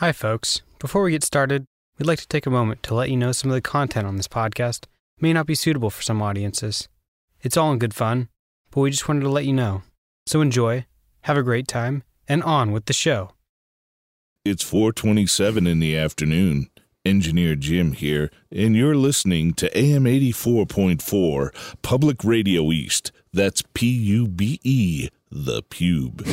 Hi, folks. Before we get started, we'd like to take a moment to let you know some of the content on this podcast may not be suitable for some audiences. It's all in good fun, but we just wanted to let you know. So enjoy, have a great time, and on with the show. It's 427 in the afternoon. Engineer Jim here, and you're listening to AM 84.4 Public Radio East. That's P U B E, the pube.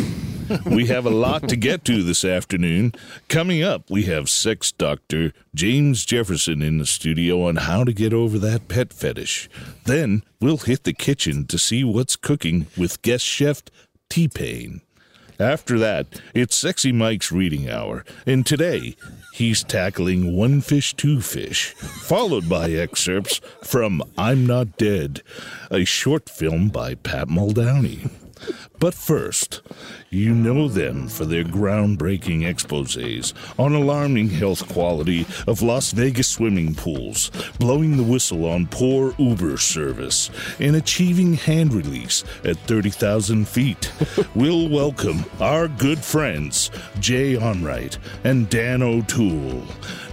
we have a lot to get to this afternoon. Coming up, we have sex doctor James Jefferson in the studio on how to get over that pet fetish. Then we'll hit the kitchen to see what's cooking with guest chef T Pain. After that, it's Sexy Mike's reading hour, and today he's tackling One Fish, Two Fish, followed by excerpts from I'm Not Dead, a short film by Pat Muldowney. But first, you know them for their groundbreaking exposés on alarming health quality of Las Vegas swimming pools, blowing the whistle on poor Uber service, and achieving hand release at 30,000 feet. we'll welcome our good friends, Jay Onrait and Dan O'Toole.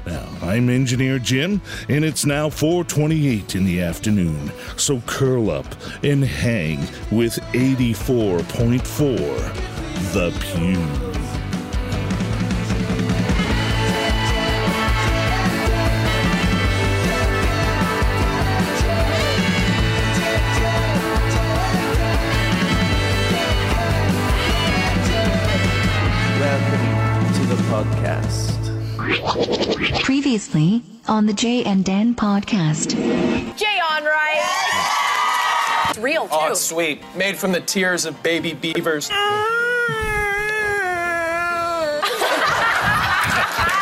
Now, I'm Engineer Jim, and it's now 4:28 in the afternoon. So curl up and hang with 84.4 The Pew. Previously on the Jay and Dan podcast. Jay Onrait. It's real too. Oh, it's sweet. Made from the tears of baby beavers. Ah.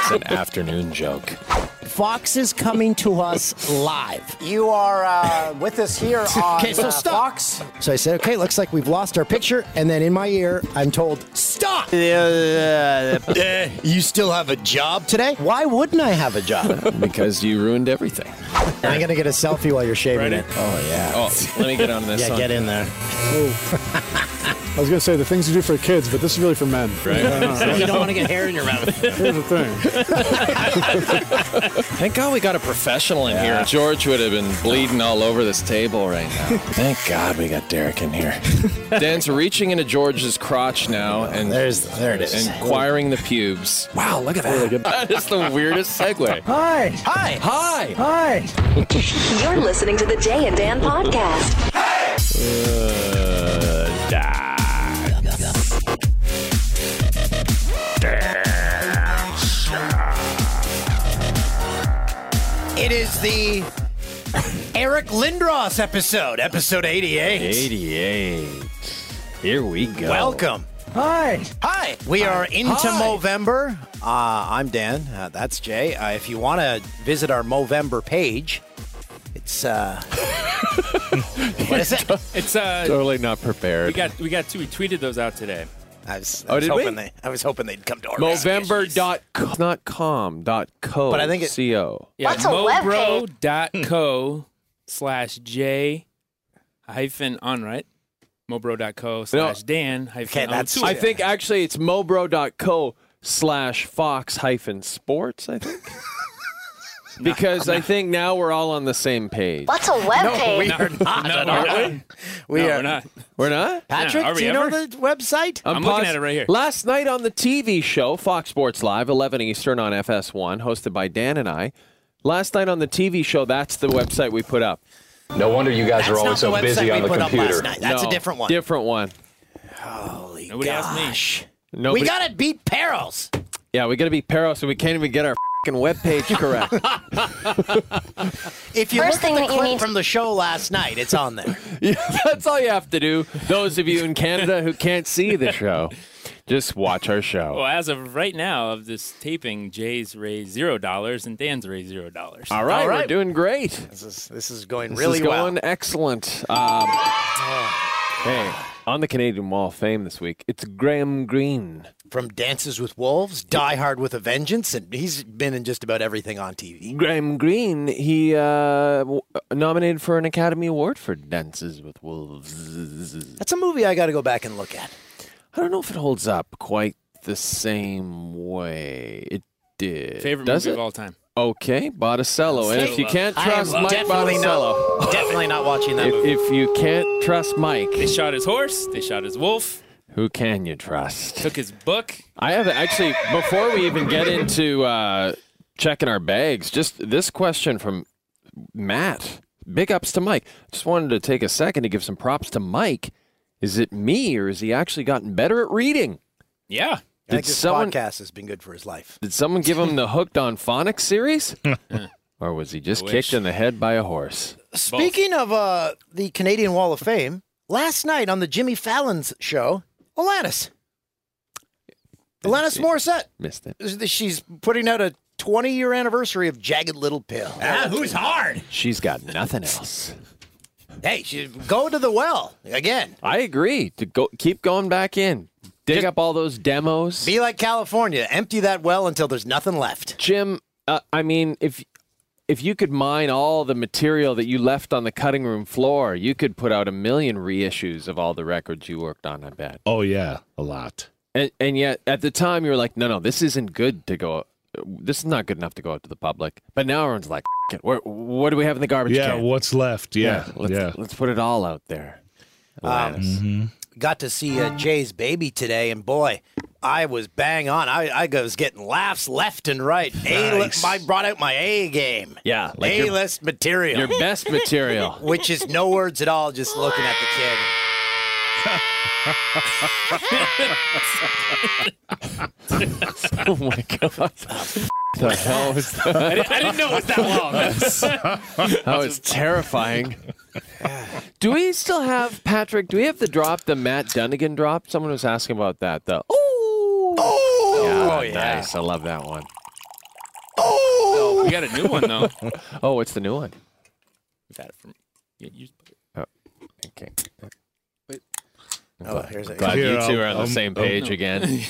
It's an afternoon joke. Fox is coming to us live. You are uh, with us here on Okay, so uh, stop. Fox. So I said, okay, looks like we've lost our picture. And then in my ear, I'm told, stop. Uh, you still have a job today? Why wouldn't I have a job? because you ruined everything. I'm going to get a selfie while you're shaving it. Oh yeah. Oh, let me get on this. Yeah, one. get in there. I was going to say the things you do for kids, but this is really for men. Right. you don't want to get hair in your mouth. Here's the thing. Thank God we got a professional in here. George would have been bleeding all over this table right now. Thank God we got Derek in here. Dan's reaching into George's crotch now and There's, there it is. inquiring the pubes. Wow, look at that. That is the weirdest segue. Hi. Hi. Hi. Hi. You're listening to the Jay and Dan podcast. It is the Eric Lindros episode, episode 88. 88. Here we go. Welcome. Hi. Hi. We are into Hi. Movember. Uh, I'm Dan. Uh, that's Jay. Uh, if you want to visit our Movember page, it's uh, what is it? It's uh, Totally not prepared. we got we got two. We tweeted those out today. I was, Oh, was did we? hoping they. I was hoping they'd come to our Movember dot co- not com dot co. But I think it's co. Yeah, What's a webpage? mobro.co slash j hyphen on right. Mobro.co slash dan hyphen Okay, that's- I think actually it's mobro.co slash fox hyphen sports, I think. because I think now we're all on the same page. What's a webpage? We are not. No, we're all. not. We No, are we're not. We're not? Patrick, Yeah, are we do you know the website? I'm looking at it right here. Last night on the TV show, Fox Sports Live, 11 Eastern on FS1, hosted by Dan and I. Last night on the TV show, that's the website we put up. No wonder you guys That's are not always the so website busy we on the put up last computer. night. That's No, a different one. Different one. Holy Nobody asked me. gosh. Nobody, We got to beat Perils. yeah, we got to beat Peros, and we can't even get our fing webpage correct. If you First look thing at that the you clip need- from the show last night, it's on there. yeah, that's all you have to do. Those of you in Canada who can't see the show, just watch our show. Well, as of right now of this taping, Jay's raised zero dollars and Dan's raised zero dollars. All right, All right. we're doing great. This is this is going This really is going well. excellent. Um, hey, on the Canadian Wall of Fame this week, it's Graham Greene. From Dances with Wolves, Die Hard with a Vengeance, and he's been in just about everything on TV. Graham Greene, he uh, w- nominated for an Academy Award for Dances with Wolves. That's a movie I got to go back and look at. I don't know if it holds up quite the same way. It did. Favorite Does movie it? of all time. Okay, Botticello. And if you can't trust Mike definitely Botticello, not, definitely not watching that if, movie. if you can't trust Mike, They shot his horse. They shot his wolf. who can you trust? Took his book. I have actually before we even get into uh, checking our bags, just this question from Matt. Big ups to Mike. Just wanted to take a second to give some props to Mike. Is it me or has he actually gotten better at reading? Yeah. I think Did this someone podcast has been good for his life. did someone give him the hooked on phonics series? or was he just I kicked wish. in the head by a horse? Speaking of uh, the Canadian Wall of Fame, last night on the Jimmy Fallon's show, Alanis. Alanis Morissette. Missed it. She's putting out a 20 year anniversary of Jagged Little Pill. Ah, who's hard? She's got nothing else. Hey, she, go to the well again. I agree. To go keep going back in. Dig up all those demos. Be like California. Empty that well until there's nothing left. Jim, uh, I mean, if if you could mine all the material that you left on the cutting room floor, you could put out a million reissues of all the records you worked on. I bet. Oh yeah, a lot. And and yet at the time you were like, no, no, this isn't good to go. This is not good enough to go out to the public. But now everyone's like, "F- it. What, what do we have in the garbage Yeah, can? what's left? Yeah, let's, yeah. let's put it all out there. Alanis. Got to see uh, Jay's baby today, and boy, I was bang on. I, I was getting laughs left and right. A Nice. I brought out my A game. Yeah, like A your, list material. your best material. which is no words at all, just looking at the kid. oh my god. the hell was that? I didn't, I didn't know it was that long. That was terrifying. do we still have Patrick? Do we have the drop, the Matt Dunigan drop? Someone was asking about that. The oh, Oh, yeah, oh nice. I love that one. Oh we got a new one though. Oh, what's the new one? We've had it from. Yeah, you, Okay, Oh, here's a glad Here, you two are on I'll- the same um, page again.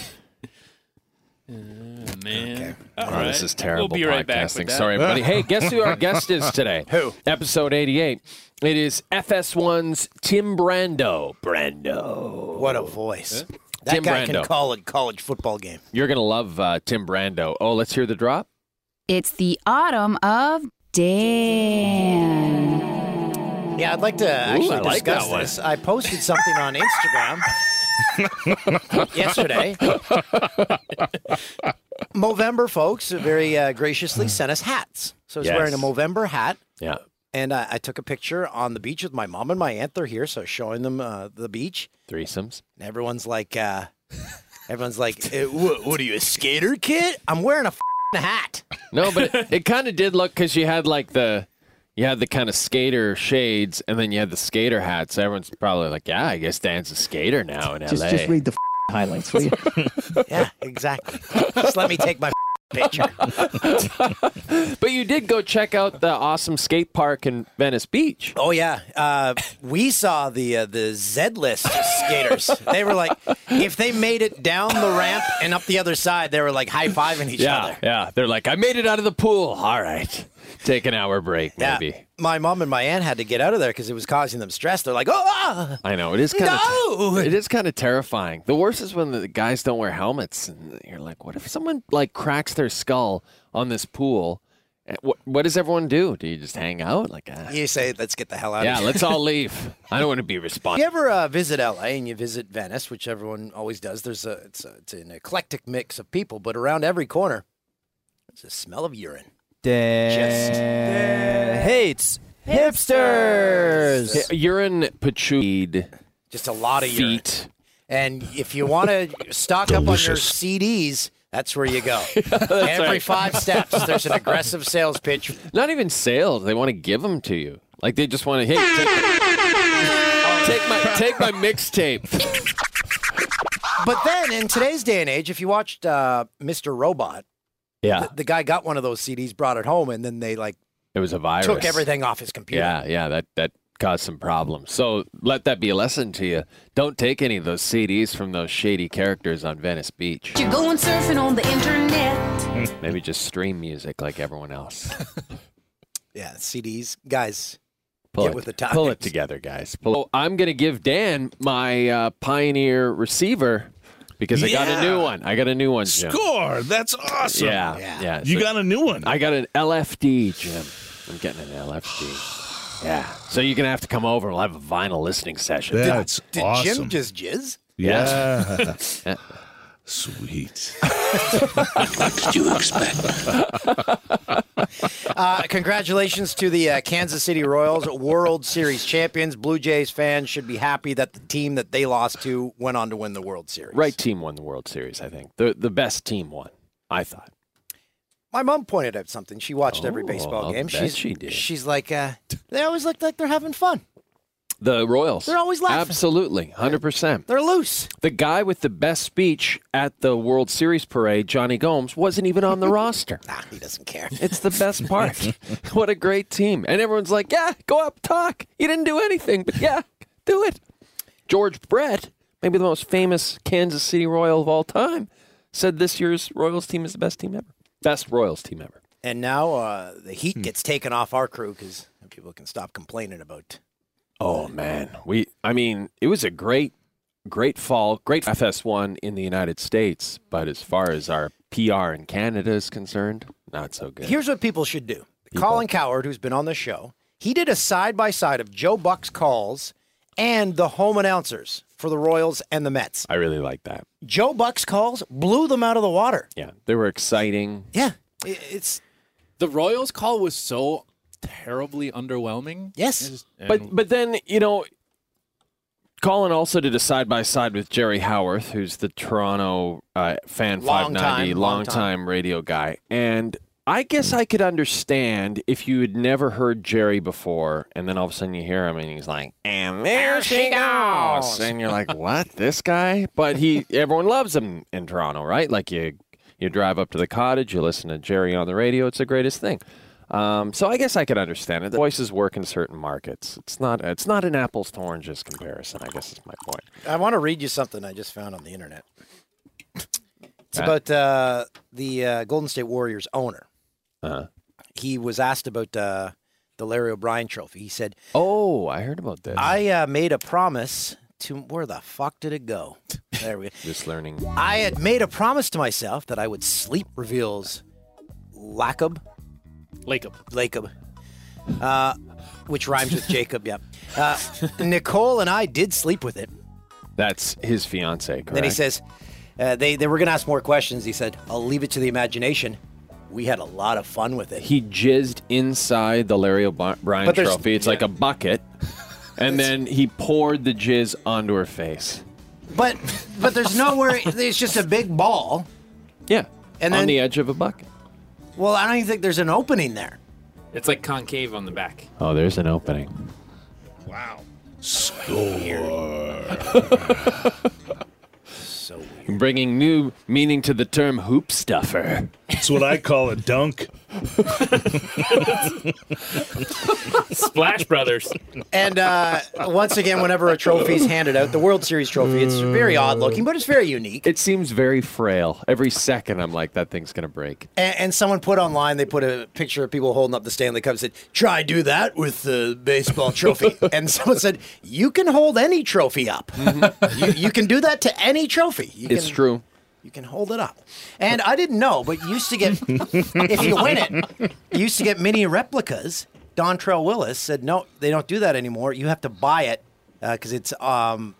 Man. Oh, All this right. is terrible We'll be right back podcasting. with that. Sorry, everybody. Hey, guess who our guest is today? Who? Episode 88. It is FS1's Tim Brando. Brando. What a voice. That Tim guy Brando. can call a college football game. You're going to love uh, Tim Brando. Oh, let's hear the drop. It's the autumn of Dan. Yeah, I'd like to actually I like discuss that one. this. I posted something on Instagram yesterday. Movember folks very uh, graciously sent us hats. So I was Yes. wearing a Movember hat. Yeah. And I, I took a picture on the beach with my mom and my aunt. They're here, so I was showing them uh, the beach. Threesomes. And everyone's like, uh, everyone's like, eh, what, what are you, a skater kid? I'm wearing a f***ing hat. No, but it, it kind of did look because you had like the, you had the kind of skater shades, and then you had the skater hat. So everyone's probably like, "Yeah, I guess Dan's a skater now in Just, LA." just read the highlights, will you? Yeah, exactly. Just let me take my picture. but you did go check out the awesome skate park in Venice Beach. Oh yeah, uh, we saw the uh, the Z list skaters. They were like, if they made it down the ramp and up the other side, they were like high fiving each Yeah, other. yeah. They're like, "I made it out of the pool. All right, take an hour break, Yeah. Maybe." My mom and my aunt had to get out of there because it was causing them stress. They're like, oh, ah! I know it is kind of No! it is kind of terrifying. The worst is when the guys don't wear helmets, and you're like, "What if someone like cracks their skull on this pool?" What, what does everyone do? Do you just hang out? Like, ah, you say, let's get the hell out yeah, of here. let's all leave. I don't want to be If responsible. you ever uh, visit LA and you visit Venice, which everyone always does, there's a it's, a it's an eclectic mix of people, but around every corner, there's a smell of urine. Dan hates hipsters. Urine patchouli Just a lot of urine. feet. And if you want to stock up on your CDs, that's where you go. Every five steps, there's an aggressive sales pitch. Not even sales. They want to give them to you. Like they just want to. Hey, take, take my take my mixtape. But then in today's day and age, if you watched uh, Mr. Robot, Yeah, the guy got one of those CDs, brought it home, and then they like it was a virus. took everything off his computer. Yeah, yeah, that that caused some problems. So let that be a lesson to you. Don't take any of those CDs from those shady characters on Venice Beach. You're going surfing on the internet. Maybe just stream music like everyone else. Yeah, CDs, guys. Pull Get it, with the times. pull it together, guys. Pull. Oh, I'm going to give Dan my uh, Pioneer receiver because I got a new one. I got a new one, Jim. Score! That's awesome. Yeah, yeah. You So- got a new one. I got an LFD, Jim. I'm getting an LFD. Yeah. So you're gonna have to come over. We'll have a vinyl listening session. That's Did awesome. Jim just jizz? Yeah. Yeah. Sweet. What did you expect? Uh, congratulations to the uh, Kansas City Royals, World Series champions. Blue Jays fans should be happy that the team that they lost to went on to win the World Series. Right team won the World Series. I think the the best team won. I thought. My mom pointed out something. She watched every Oh, baseball I'll game. bet She's, she did. She's like, uh, they always look like they're having fun. The Royals. They're always laughing. Absolutely, hundred percent. They're loose. The guy with the best speech at the World Series parade, Jonny Gomes, wasn't even on the roster. Nah, he doesn't care. It's the best part. what a great team. And everyone's like, yeah, go up, talk. You didn't do anything, but yeah, do it. George Brett, maybe the most famous Kansas City Royal of all time, said this year's Royals team is the best team ever. Best Royals team ever. And now uh, the heat gets taken off our crew because people can stop complaining about. Oh man, we I mean, it was a great great fall, great FS1 in the United States, but as far as our PR in Canada is concerned, not so good. Here's what people should do. Colin Cowherd, who's been on the show, he did a side by side of Joe Buck's calls and the home announcers for the Royals and the Mets. I really like that. Joe Buck's calls blew them out of the water. Yeah, they were exciting. Yeah, it's The Royals call was so terribly underwhelming. yes. But but then you know, Colin also did a side by side with Jerry Howarth, who's the Toronto uh, fan Long 590 time, long long time time. radio guy, and I guess I could understand if you had never heard Jerry before, and then all of a sudden you hear him and he's like, "And there she goes," and you're like, "What? This guy?" But he, everyone loves him in Toronto, right? Like you, you drive up to the cottage, you listen to Jerry on the radio. It's the greatest thing. Um, so I guess I could understand it. The voices work in certain markets. It's not it's not an apples to oranges comparison. I guess is my point. I want to read you something I just found on the internet. It's Uh. about uh, the uh, Golden State Warriors owner. Uh-huh. He was asked about uh, the Larry O'Brien Trophy. He said, Oh, I heard about this. "I uh, made a promise to where the fuck did it go? There we. Just learning. I had made a promise to myself that I would sleep." Reveals Lacob, Lacob. Lacob, uh, which rhymes with Jacob. Yeah. Uh, Nicole and I did sleep with it. That's his fiance. Correct? Then he says, uh, they, they were going to ask more questions. He said, I'll leave it to the imagination. We had a lot of fun with it. he jizzed inside the Larry O'Brien But there's- trophy. It's like a bucket, and then he poured the jizz onto her face. But but there's nowhere, it's just a big ball. Yeah, And on then- the edge of a bucket. Well, I don't even think there's an opening there. It's like concave on the back. Oh, there's an opening. Wow. Score. So weird. Bringing new meaning to the term hoop stuffer. That's what I call a dunk. Splash Brothers. And uh, once again, whenever a trophy's handed out, the World Series trophy, it's very odd looking, but it's very unique. It seems very frail. Every second, I'm like, that thing's gonna break. And, and someone put online, they put a picture of people holding up the Stanley Cup and said, try do that with the baseball trophy. and someone said, you can hold any trophy up. you, you can do that to any trophy. You It's can, true. You can hold it up. And I didn't know, but you used to get, if you win it, you used to get mini replicas. Dontrelle Willis said, no, they don't do that anymore. You have to buy it because it's um,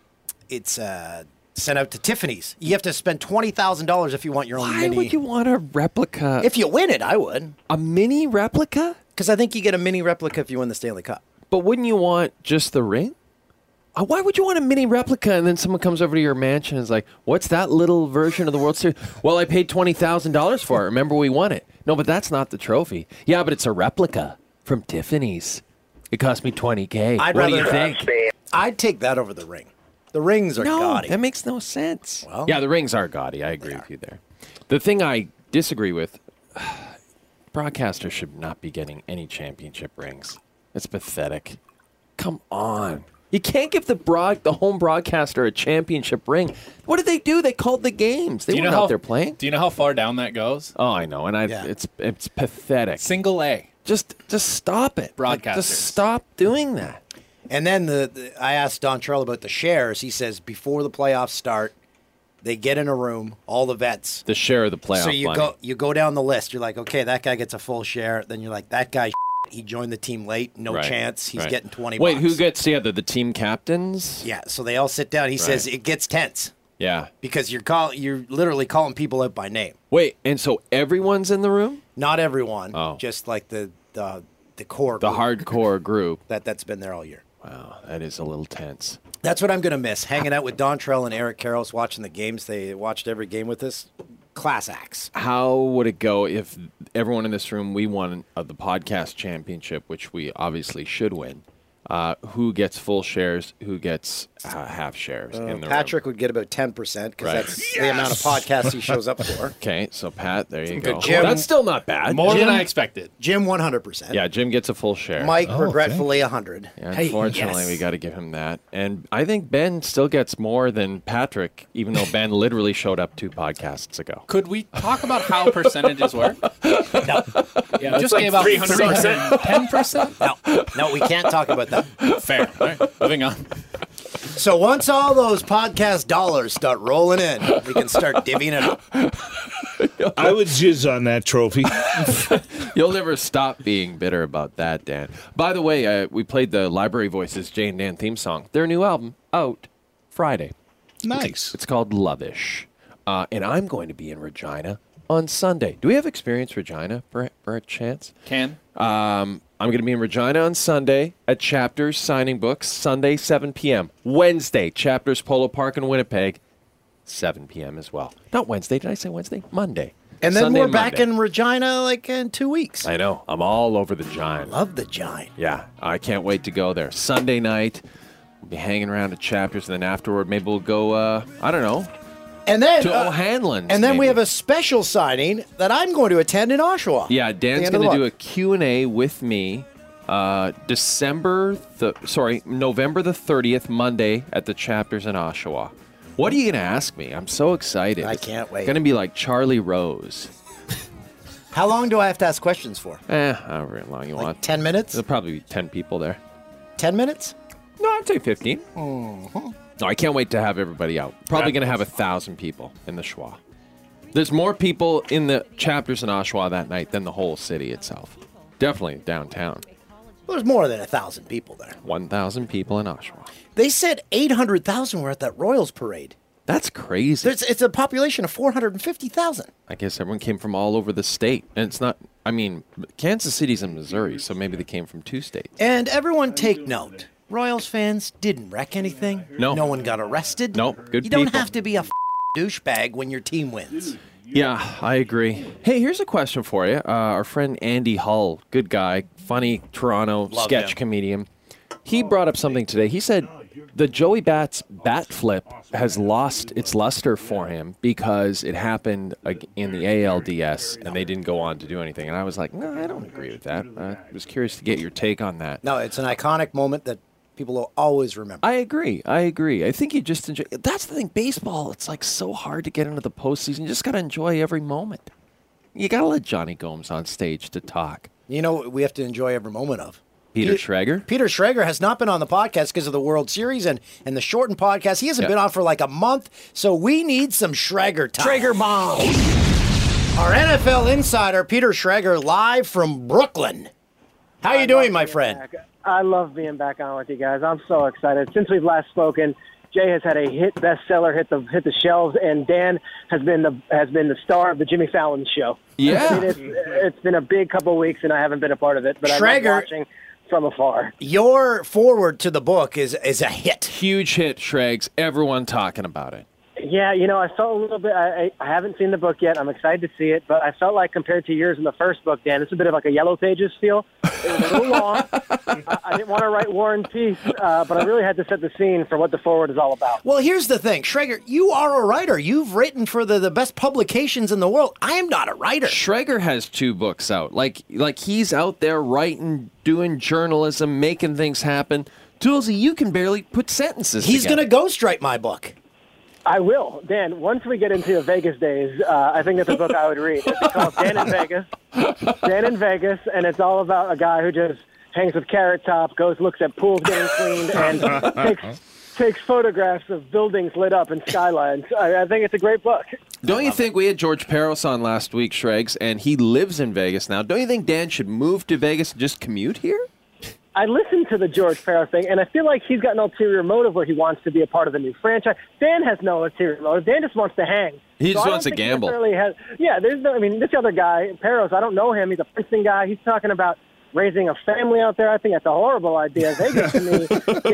it's uh, sent out to Tiffany's. You have to spend twenty thousand dollars if you want your own Why mini. would you want a replica? If you win it, I would. a mini replica? Because I think you get a mini replica if you win the Stanley Cup. But wouldn't you want just the ring? Uh, Why would you want a mini replica and then someone comes over to your mansion and is like, "What's that little version of the World Series?" Well, I paid twenty thousand dollars for it. Remember, we won it. No, but that's not the trophy. Yeah, but it's a replica from Tiffany's. It cost me twenty k. I'd What do you think? I'd take that over the ring. The rings are No, gaudy. that makes no sense. Well- yeah, the rings are gaudy. I agree with you there. The thing I disagree with, broadcasters should not be getting any championship rings. It's pathetic. Come on. You can't give the broad, the home broadcaster a championship ring. What did they do? They called the games. They Do you weren't know out how there playing. Do you know how far down that goes? Oh, I know, and I Yeah. it's it's pathetic. Single A. Just just stop it. Like, Broadcasters. just stop doing that. And then the, the I asked Dontrelle about the shares. He says before the playoffs start, they get in a room, all the vets. The share of the playoff so you money. go you go down the list. You're like, okay, that guy gets a full share. Then you're like, that guy, he joined the team late, no Right, chance. He's right. getting twenty. Wait, bucks. who gets together? The team captains? Yeah. So they all sit down. He says it gets tense Yeah. because you're call you're literally calling people out by name. Wait, and so everyone's in the room? Not everyone. Oh. Just like the the the core. The group hardcore group. that that's been there all year. Wow, that is a little tense. That's what I'm gonna miss. Hanging out with Dontrelle and Eric Karros watching the games. They watched every game with us. Class acts. How would it go if everyone in this room we won uh, the podcast championship, which we obviously should win? Uh, who gets full shares? Who gets uh, half shares in the Patrick would get about ten percent because Right. that's the amount of podcasts he shows up for. Okay, so Pat, there you go. Jim- That's still not bad. More Jim- than I expected. Jim, one hundred percent. Yeah, Jim gets a full share. Mike, Oh, regretfully, hundred. Yeah, unfortunately, we got to give him that. And I think Ben still gets more than Patrick, even though Ben literally showed up two podcasts ago. Could we talk about how percentages work? No, Yeah, just gave out 300%. ten percent. no, no, we can't talk about that. Fair. All right, moving on. So once all those podcast dollars start rolling in, we can start divvying it up. I would jizz on that trophy. You'll never stop being bitter about that, Dan. By the way, uh, we played the Library Voices Jay and Dan theme song. Their new album out Friday. nice. It's called Lovish. Uh, and I'm going to be in Regina on Sunday. Do we have experience Regina for, for a chance? Can Um, I'm going to be in Regina on Sunday at Chapters signing books, Sunday, 7 p.m. Wednesday, Chapters Polo Park in Winnipeg, 7 p.m. as well. Not Wednesday. Did I say Wednesday? Monday. And then Sunday we're and back Monday. in Regina like in two weeks. I know. I'm all over the giant. Love the giant. Yeah, I can't wait to go there. Sunday night, we'll be hanging around at Chapters, and then afterward, maybe we'll go, uh, I don't know, And then to uh, O'Hanlon's. and then we have a special signing that I'm going to attend in Oshawa. Yeah, Dan's going to do a. Q&A with me uh, December, the sorry, November the 30th, Monday at the Chapters in Oshawa. What are you going to ask me? I'm so excited. I can't wait. Going to be like Charlie Rose. How long do I have to ask questions for? Eh, however long you Like want. ten minutes? There'll probably be 10 people there. Ten minutes? No, I'd say 15. Mm-hmm. No, I can't wait to have everybody out. Probably going to have a thousand people in the Schwa. There's more people in the chapters in Oshawa that night than the whole city itself. Definitely downtown. Well, there's more than a thousand people there. 1,000 people in Oshawa. They said eight hundred thousand were at that Royals parade. That's crazy. There's, it's a population of four hundred and fifty thousand. I guess everyone came from all over the state. And it's not, I mean, Kansas City's in Missouri, so maybe they came from two states. And everyone take note. Royals fans didn't wreck anything. No. No one got arrested. No, good You don't people. have to be a f- douchebag when your team wins. Yeah, I agree. Hey, here's a question for you. Uh, our friend Andy Hull, good guy, funny Toronto Love sketch him. comedian. He brought up something today. He said the Joey Bats bat flip has lost its luster for him because it happened in the ALDS and they didn't go on to do anything. And I was like, no, I don't agree with that. I was curious to get your take on that. No, it's an iconic moment that people will always remember. I agree. I agree. I think you just enjoy. That's the thing. Baseball, it's like so hard to get into the postseason. You just got to enjoy every moment. You got to let Jonny Gomes on stage to talk. You know what we have to enjoy every moment of? Peter Schrager. Peter Schrager has not been on the podcast because of the World Series and, and the shortened podcast. He hasn't Yeah. been on for like a month, so we need some Schrager time. Schrager bomb. Our NFL insider, Peter Schrager, live from Brooklyn. How you doing, my friend? I love being back on with you guys. I'm so excited. Since we've last spoken, Jay has had a hit bestseller hit the hit the shelves, and Dan has been the has been the star of the Jimmy Fallon show. Yeah. I mean, it's, it's been a big couple of weeks, and I haven't been a part of it, but I Schrager- love watching from afar. Your foreword to the book is is a hit. Huge hit, Shregs. Everyone talking about it. Yeah, you know, I felt a little bit. I, I I haven't seen the book yet. I'm excited to see it, but I felt like compared to yours in the first book, Dan, it's a bit of like a Yellow Pages feel. It was a little long. I, I didn't want to write War and Peace, uh, but I really had to set the scene for what the foreword is all about. Well, here's the thing, Schrager, you are a writer. You've written for the, the best publications in the world. I am not a writer. Schrager has two books out. Like like he's out there writing, doing journalism, making things happen. Toolsy, you can barely put sentences. He's together. going to ghostwrite my book. I will, Dan. Once we get into the Vegas days, uh, I think that's a book I would read. It's called Dan in Vegas. Dan in Vegas, and it's all about a guy who just hangs with Carrot Top, goes looks at pools getting cleaned, and takes takes photographs of buildings lit up and skylines. I, I think it's a great book. Don't you think we had George Peros on last week, Shregs, and he lives in Vegas now? Don't you think Dan should move to Vegas and just commute here? I listened to the George Farrow thing, and I feel like he's got an ulterior motive where he wants to be a part of the new franchise. Dan has no ulterior motive. Dan just wants to hang. He just don't wants to gamble. Has, yeah, there's no. I mean, this other guy, Peros. I don't know him. He's a Princeton guy. He's talking about raising a family out there. I think that's a horrible idea. Vegas to me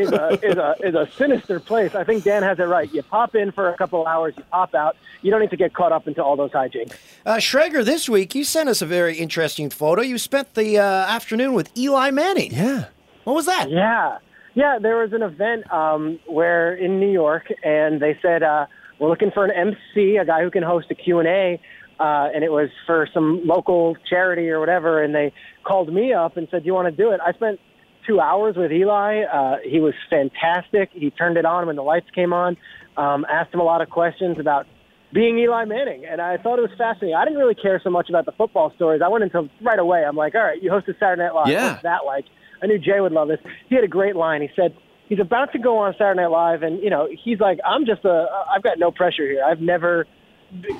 is a is a is a sinister place. I think Dan has it right. You pop in for a couple hours, you pop out. You don't need to get caught up into all those hijinks. Uh, Schrager, this week you sent us a very interesting photo. You spent the uh, afternoon with Eli Manning. Yeah. What was that? Yeah, yeah. There was an event um, where in New York, and they said uh, we're looking for an MC, a guy who can host a Q and A, uh, and it was for some local charity or whatever. And they called me up and said, "Do you want to do it?" I spent two hours with Eli. Uh, he was fantastic. He turned it on when the lights came on. Um, asked him a lot of questions about being Eli Manning, and I thought it was fascinating. I didn't really care so much about the football stories. I went into right away. I'm like, all right, you hosted Saturday Night Live. Yeah. What's that like? I knew Jay would love this. He had a great line. He said he's about to go on Saturday Night Live, and you know he's like, I'm just a, I've got no pressure here. I've never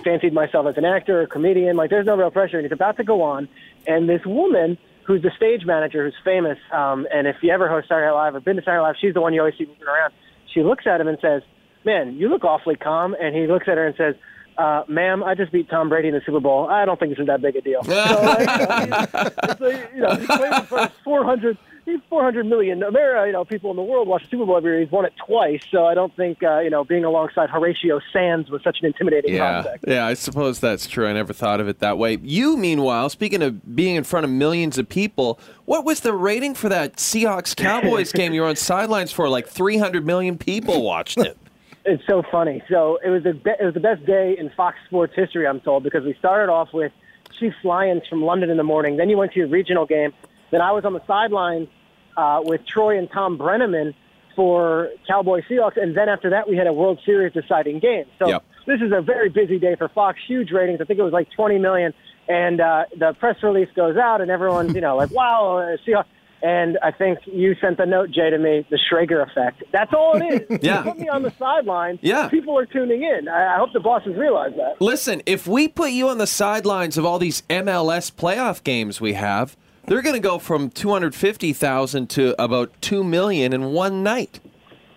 fancied myself as an actor or comedian. Like, there's no real pressure. And he's about to go on, and this woman who's the stage manager, who's famous, um, and if you ever host Saturday Night Live or been to Saturday Night Live, she's the one you always see moving around. She looks at him and says, "Man, you look awfully calm." And he looks at her and says. Uh, ma'am, I just beat Tom Brady in the Super Bowl. I don't think this is that big a deal. So, like, it's like, you know, he's playing for 400, he's 400 million America, you know, people in the world watch the Super Bowl every year. He's won it twice, so I don't think, uh, you know, being alongside Horatio Sanz was such an intimidating Yeah, prospect. yeah, I suppose that's true. I never thought of it that way. You, meanwhile, speaking of being in front of millions of people, what was the rating for that Seahawks Cowboys game you were on sidelines for? Like 300 million people watched it. It's so funny. So it was the be- it was the best day in Fox Sports history, I'm told, because we started off with Chiefs Lions from London in the morning. Then you went to your regional game. Then I was on the sidelines uh, with Troy and Thom Brennaman for Cowboy Seahawks, and then after that we had a World Series deciding game. So Yep. this is a very busy day for Fox. Huge ratings. I think it was like 20 million. And uh, the press release goes out, and everyone's you know like, wow, uh, Seahawks. And I think you sent the note, Jay, to me, the Schrager effect. That's all it is. Yeah. You put me on the sideline. Yeah. People are tuning in. I, I hope the bosses realize that. Listen, if we put you on the sidelines of all these MLS playoff games we have, they're going to go from 250,000 to about 2 million in one night.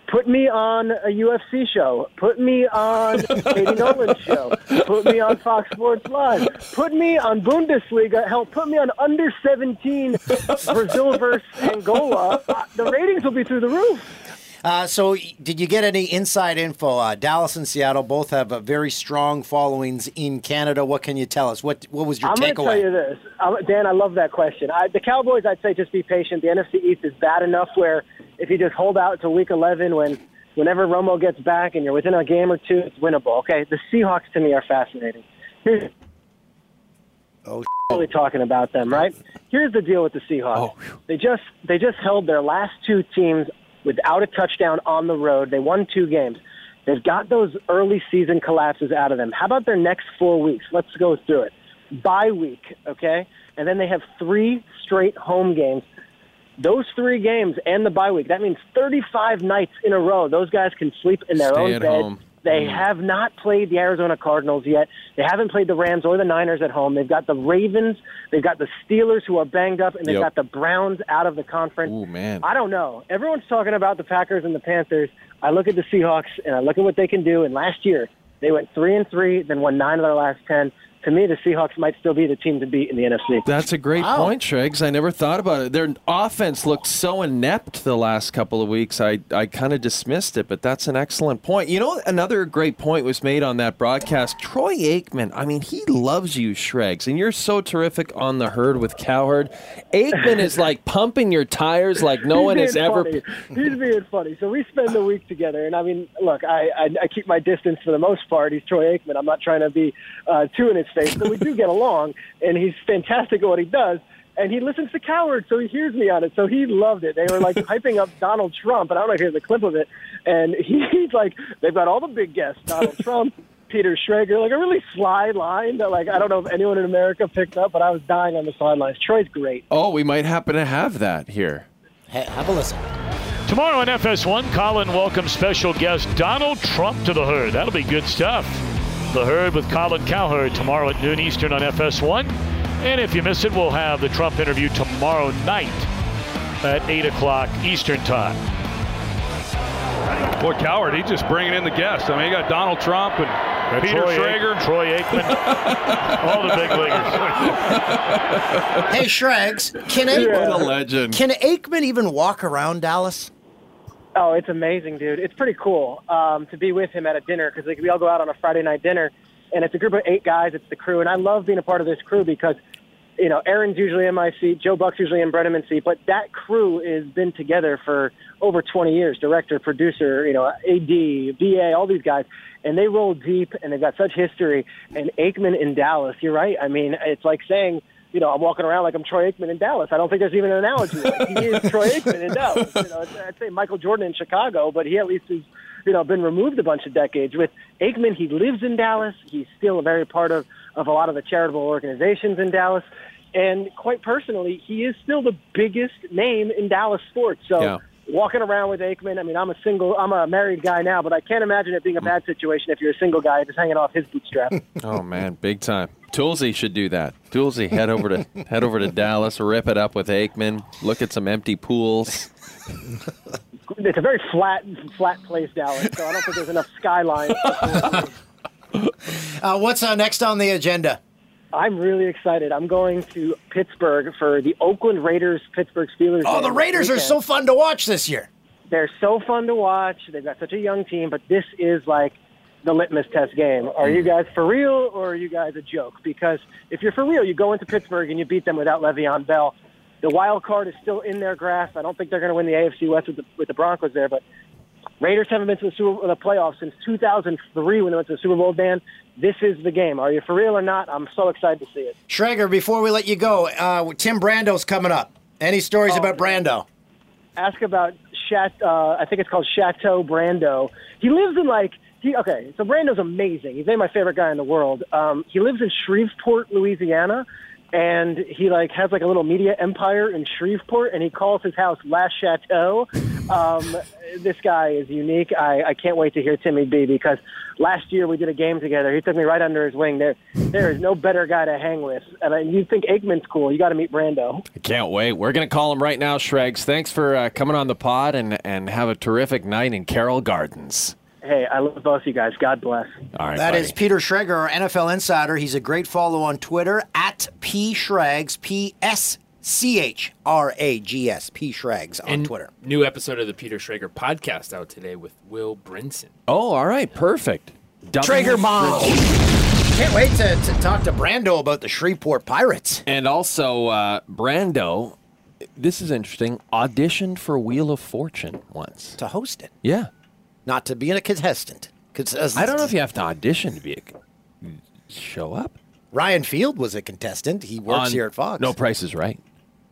Put me on a UFC show. Put me on Katie Nolan's show. Put me on Fox Sports Live. Put me on Bundesliga. Hell, put me on under 17 Brazil versus Angola. Uh, The ratings will be through the roof. Uh, so, did you get any inside info? Uh, Dallas and Seattle both have uh, very strong followings in Canada. What can you tell us? What What was your I'm going to tell you this, I'm, Dan. I love that question. I, the Cowboys, I'd say, just be patient. The NFC East is bad enough where if you just hold out to Week 11, when whenever Romo gets back and you're within a game or two, it's winnable. Okay, the Seahawks to me are fascinating. Here's oh, really talking about them, right? Here's the deal with the Seahawks. they just they just held their last two teams without a touchdown on the road. They won two games. They've got those early season collapses out of them. How about their next four weeks? Let's go through it. Bye week, okay? And then they have three straight home games. Those three games and the bye week, that means 35 nights in a row. Those guys can sleep in their Stay own bed. home. They Mm. have not played the Arizona Cardinals yet. They haven't played the Rams or the Niners at home. They've got the Ravens. They've got the Steelers who are banged up, and they've Yep. got the Browns out of the conference. Ooh, man. I don't know. Everyone's talking about the Packers and the Panthers. I look at the Seahawks and I look at what they can do. And last year they went three and three, then won nine of their last ten. To me, the Seahawks might still be the team to beat in the NFC. That's a great Wow. point, Shregs. I never thought about it. Their offense looked so inept the last couple of weeks. I, I kind of dismissed it, but that's an excellent point. You know, another great point was made on that broadcast. Troy Aikman, I mean, he loves you, Shregs, and you're so terrific on the herd with Cowherd. Aikman is like pumping your tires like no He's one has being ever. funny. He's being funny. So we spend the week together, and I mean, look, I, I I keep my distance for the most part. He's Troy Aikman. I'm not trying to be uh, too in his face, but we do get along, and he's fantastic at what he does. And he listens to Cowherd, so he hears me on it. So he loved it. They were like hyping up Donald Trump, and I don't know if you heard the clip of it. And he, he's like, they've got all the big guests: Donald Trump, Peter Schrager, like a really sly line that, like, I don't know if anyone in America picked up, but I was dying on the sidelines. Troy's great. Oh, we might happen to have that here. Hey, have a listen. Tomorrow on FS1, Colin welcomes special guest Donald Trump to the herd. That'll be good stuff. The herd with Colin Cowherd tomorrow at noon Eastern on FS1. And if you miss it, we'll have the Trump interview tomorrow night at 8 o'clock Eastern Time. Boy, Cowherd, he's just bringing in the guests. I mean, you got Donald Trump and Peter Troy Schrager. Aikman, Troy Aikman, all the big leaguers. Hey, Shregs, can Aikman, What a legend. can Aikman even walk around Dallas? Oh, it's amazing, dude. It's pretty cool um, to be with him at a dinner because like, we all go out on a Friday night dinner, and it's a group of eight guys. It's the crew, and I love being a part of this crew because, you know, Erin's usually in my seat, Joe Buck's usually in Brennaman's seat, but that crew has been together for over 20 years. Director, producer, you know, AD, BA, all these guys, and they roll deep, and they've got such history. And Aikman in Dallas, you're right. I mean, it's like saying. You know, I'm walking around like I'm Troy Aikman in Dallas. I don't think there's even an analogy. Like, he is Troy Aikman in Dallas. You know, I'd say Michael Jordan in Chicago, but he at least is you know, been removed a bunch of decades. With Aikman, he lives in Dallas. He's still a very part of, of a lot of the charitable organizations in Dallas. And quite personally, he is still the biggest name in Dallas sports. So Yeah. Walking around with Aikman, I mean, I'm a single, I'm a married guy now, but I can't imagine it being a bad situation if you're a single guy just hanging off his bootstrap. Oh man, big time. Toolsy should do that. Toolsy head over to head over to Dallas, rip it up with Aikman, look at some empty pools. it's a very flat, flat place, Dallas. So I don't think there's enough skyline. Uh, what's uh, next on the agenda? I'm really excited. I'm going to Pittsburgh for the Oakland Raiders Pittsburgh Steelers. Oh, the Raiders are so fun to watch this year. They're so fun to watch. They've got such a young team, but this is like the litmus test game. Are you mm. guys for real or are you guys a joke? Because if you're for real, you go into Pittsburgh and you beat them without Le'Veon Bell. The wild card is still in their grasp. I don't think they're going to win the AFC West with the, with the Broncos there, but Raiders haven't been to the Super the playoffs since 2003 when they went to the Super Bowl. Dan, this is the game. Are you for real or not? I'm so excited to see it. Schrager, before we let you go, uh, Tim Brando's coming up. Any stories Oh, about Brando? ask about Chat. Uh, I think it's called Chateau Brando. He lives in like he. Okay, so Brando's amazing. He's maybe my favorite guy in the world. Um, he lives in Shreveport, Louisiana, and he like has like a little media empire in Shreveport, and he calls his house La Chateau. Um, this guy is unique. I, I can't wait to hear Timmy B because last year we did a game together. He took me right under his wing. There, there is no better guy to hang with. And uh, you think Aikman's cool? You got to meet Brando. I can't wait. We're gonna call him right now, Shregs. Thanks for uh, coming on the pod and and have a terrific night in Carroll Gardens. Hey, I love both you guys. God bless. All right, That buddy. is Peter Schrager, our NFL insider. He's a great follow on Twitter at P Schrags, P S C H R A G S, P Schrags on and Twitter. New episode of the Peter Schrager podcast out today with Will Brinson. Oh, all right, perfect. Double- Traeger bomb. Can't wait to, to talk to Brando about the Shreveport Pirates. And also, uh, Brando, this is interesting, auditioned for Wheel of Fortune once. To host it. Yeah. Not to be a contestant. Contestant. I don't know if you have to audition to be a. Show up? Ryan Field was a contestant. He works On- here at Fox. No, Price is Right.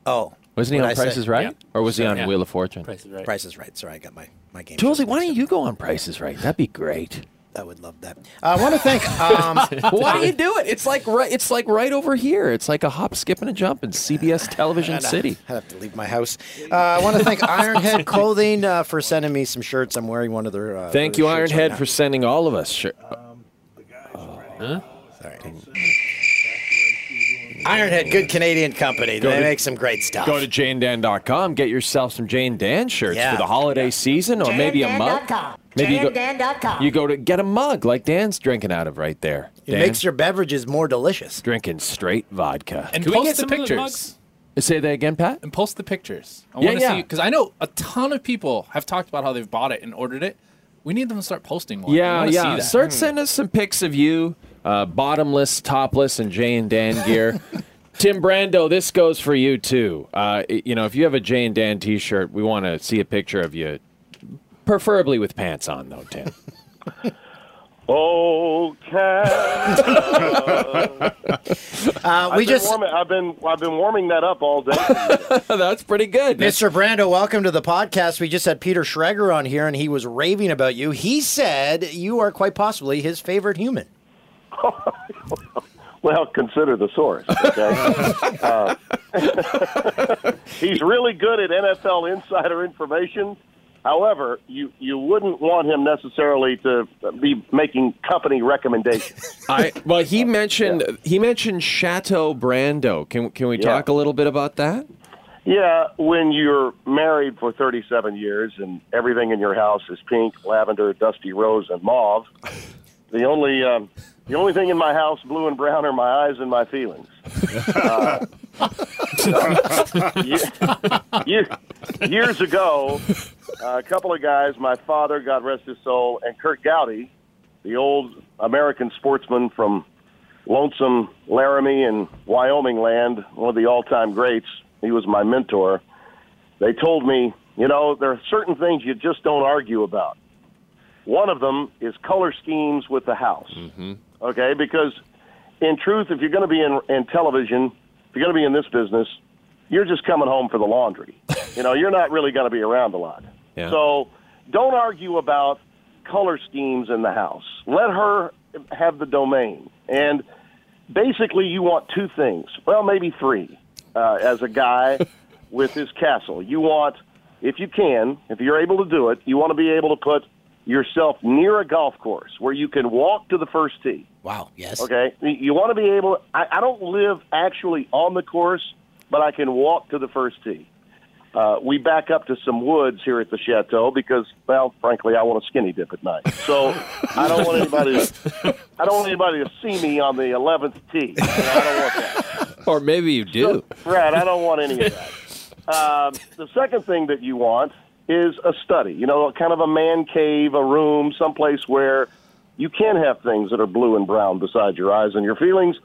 Oh. Wasn't he on I say? Is Right? Yeah. Or was he on yeah. Wheel of Fortune? Price is Right. Price is right. Sorry, I got my, my game. Josie, why don't you go on Price is Right? That'd be great. I would love that. Uh, I want to thank. Um, Why do you do it? It's like right. It's like right over here. It's like a hop, skip, and a jump in CBS Television I'd, City. I'd have to leave my house. Uh, I want to thank Ironhead Clothing uh, for sending me some shirts. I'm wearing one of their. Uh, Thank you, shirts right Ironhead, for sending all of us. Sure. Huh? Sorry. Ironhead, good Canadian company. Go they to- make some great stuff. Go to janedan.com, get yourself some Jane Dan shirts Yeah. for the holiday season, or maybe a mug. Maybe you go, JaneDan.com. you go to get a mug like Dan's drinking out of right there. It Dan, makes your beverages more delicious. drinking straight vodka. And Can we post get the some of the pictures. mugs? Say that again, Pat. And post the pictures. I Yeah, want to yeah. see because I know a ton of people have talked about how they've bought it and ordered it. We need them to start posting one. Yeah, yeah. See that. Hmm. Start sending us some pics of you, uh, bottomless, topless, and Jay and Dan gear. Tim Brando, this goes for you too. Uh, you know, if you have a Jay and Dan T-shirt, we want to see a picture of you, preferably with pants on, though, Tim. Oh, cat. Uh, I've we been just, warming, I've been I've been warming that up all day. That's pretty good. Mr. Brando, welcome to the podcast. We just had Peter Schrager on here, and he was raving about you. He said you are quite possibly his favorite human. well, consider the source. Okay, uh, he's really good at NFL insider information, However, you you wouldn't want him necessarily to be making company recommendations. I well, he mentioned he mentioned Chateau Brando. Can can we Yeah. talk a little bit about that? Yeah, when you're married for 37 years and everything in your house is pink, lavender, dusty rose, and mauve, the only um, the only thing in my house blue and brown are my eyes and my feelings. Uh, ye- ye- years ago, uh, a couple of guys, my father, God rest his soul, and Curt Gowdy, the old American sportsman from lonesome Laramie and Wyoming land, one of the all-time greats. He was my mentor. They told me, you know, there are certain things you just don't argue about. One of them is color schemes with the house. Okay, because in truth, if you're going to be in, in television, if you're going to be in this business, you're just coming home for the laundry. you know, you're not really going to be around a lot. Yeah. So don't argue about color schemes in the house. Let her have the domain. And basically, you want two things. Well, maybe three. Uh, as a guy with his castle, you want, if you can, if you're able to do it, you want to be able to put yourself near a golf course where you can walk to the first tee. Wow. Yes. Okay. You want to be able. I, I don't live actually on the course, but I can walk to the first tee. Uh, we back up to some woods here at the chateau because, well, frankly, I want a skinny dip at night. So I don't want anybody. To, I don't want anybody to see me on the eleventh tee. You know, I don't want that. Or maybe you do. Right. I don't want any of that. Um, the second thing that you want is a study. You know, kind of a man cave, a room, someplace where you can have things that are blue and brown beside your eyes and your feelings.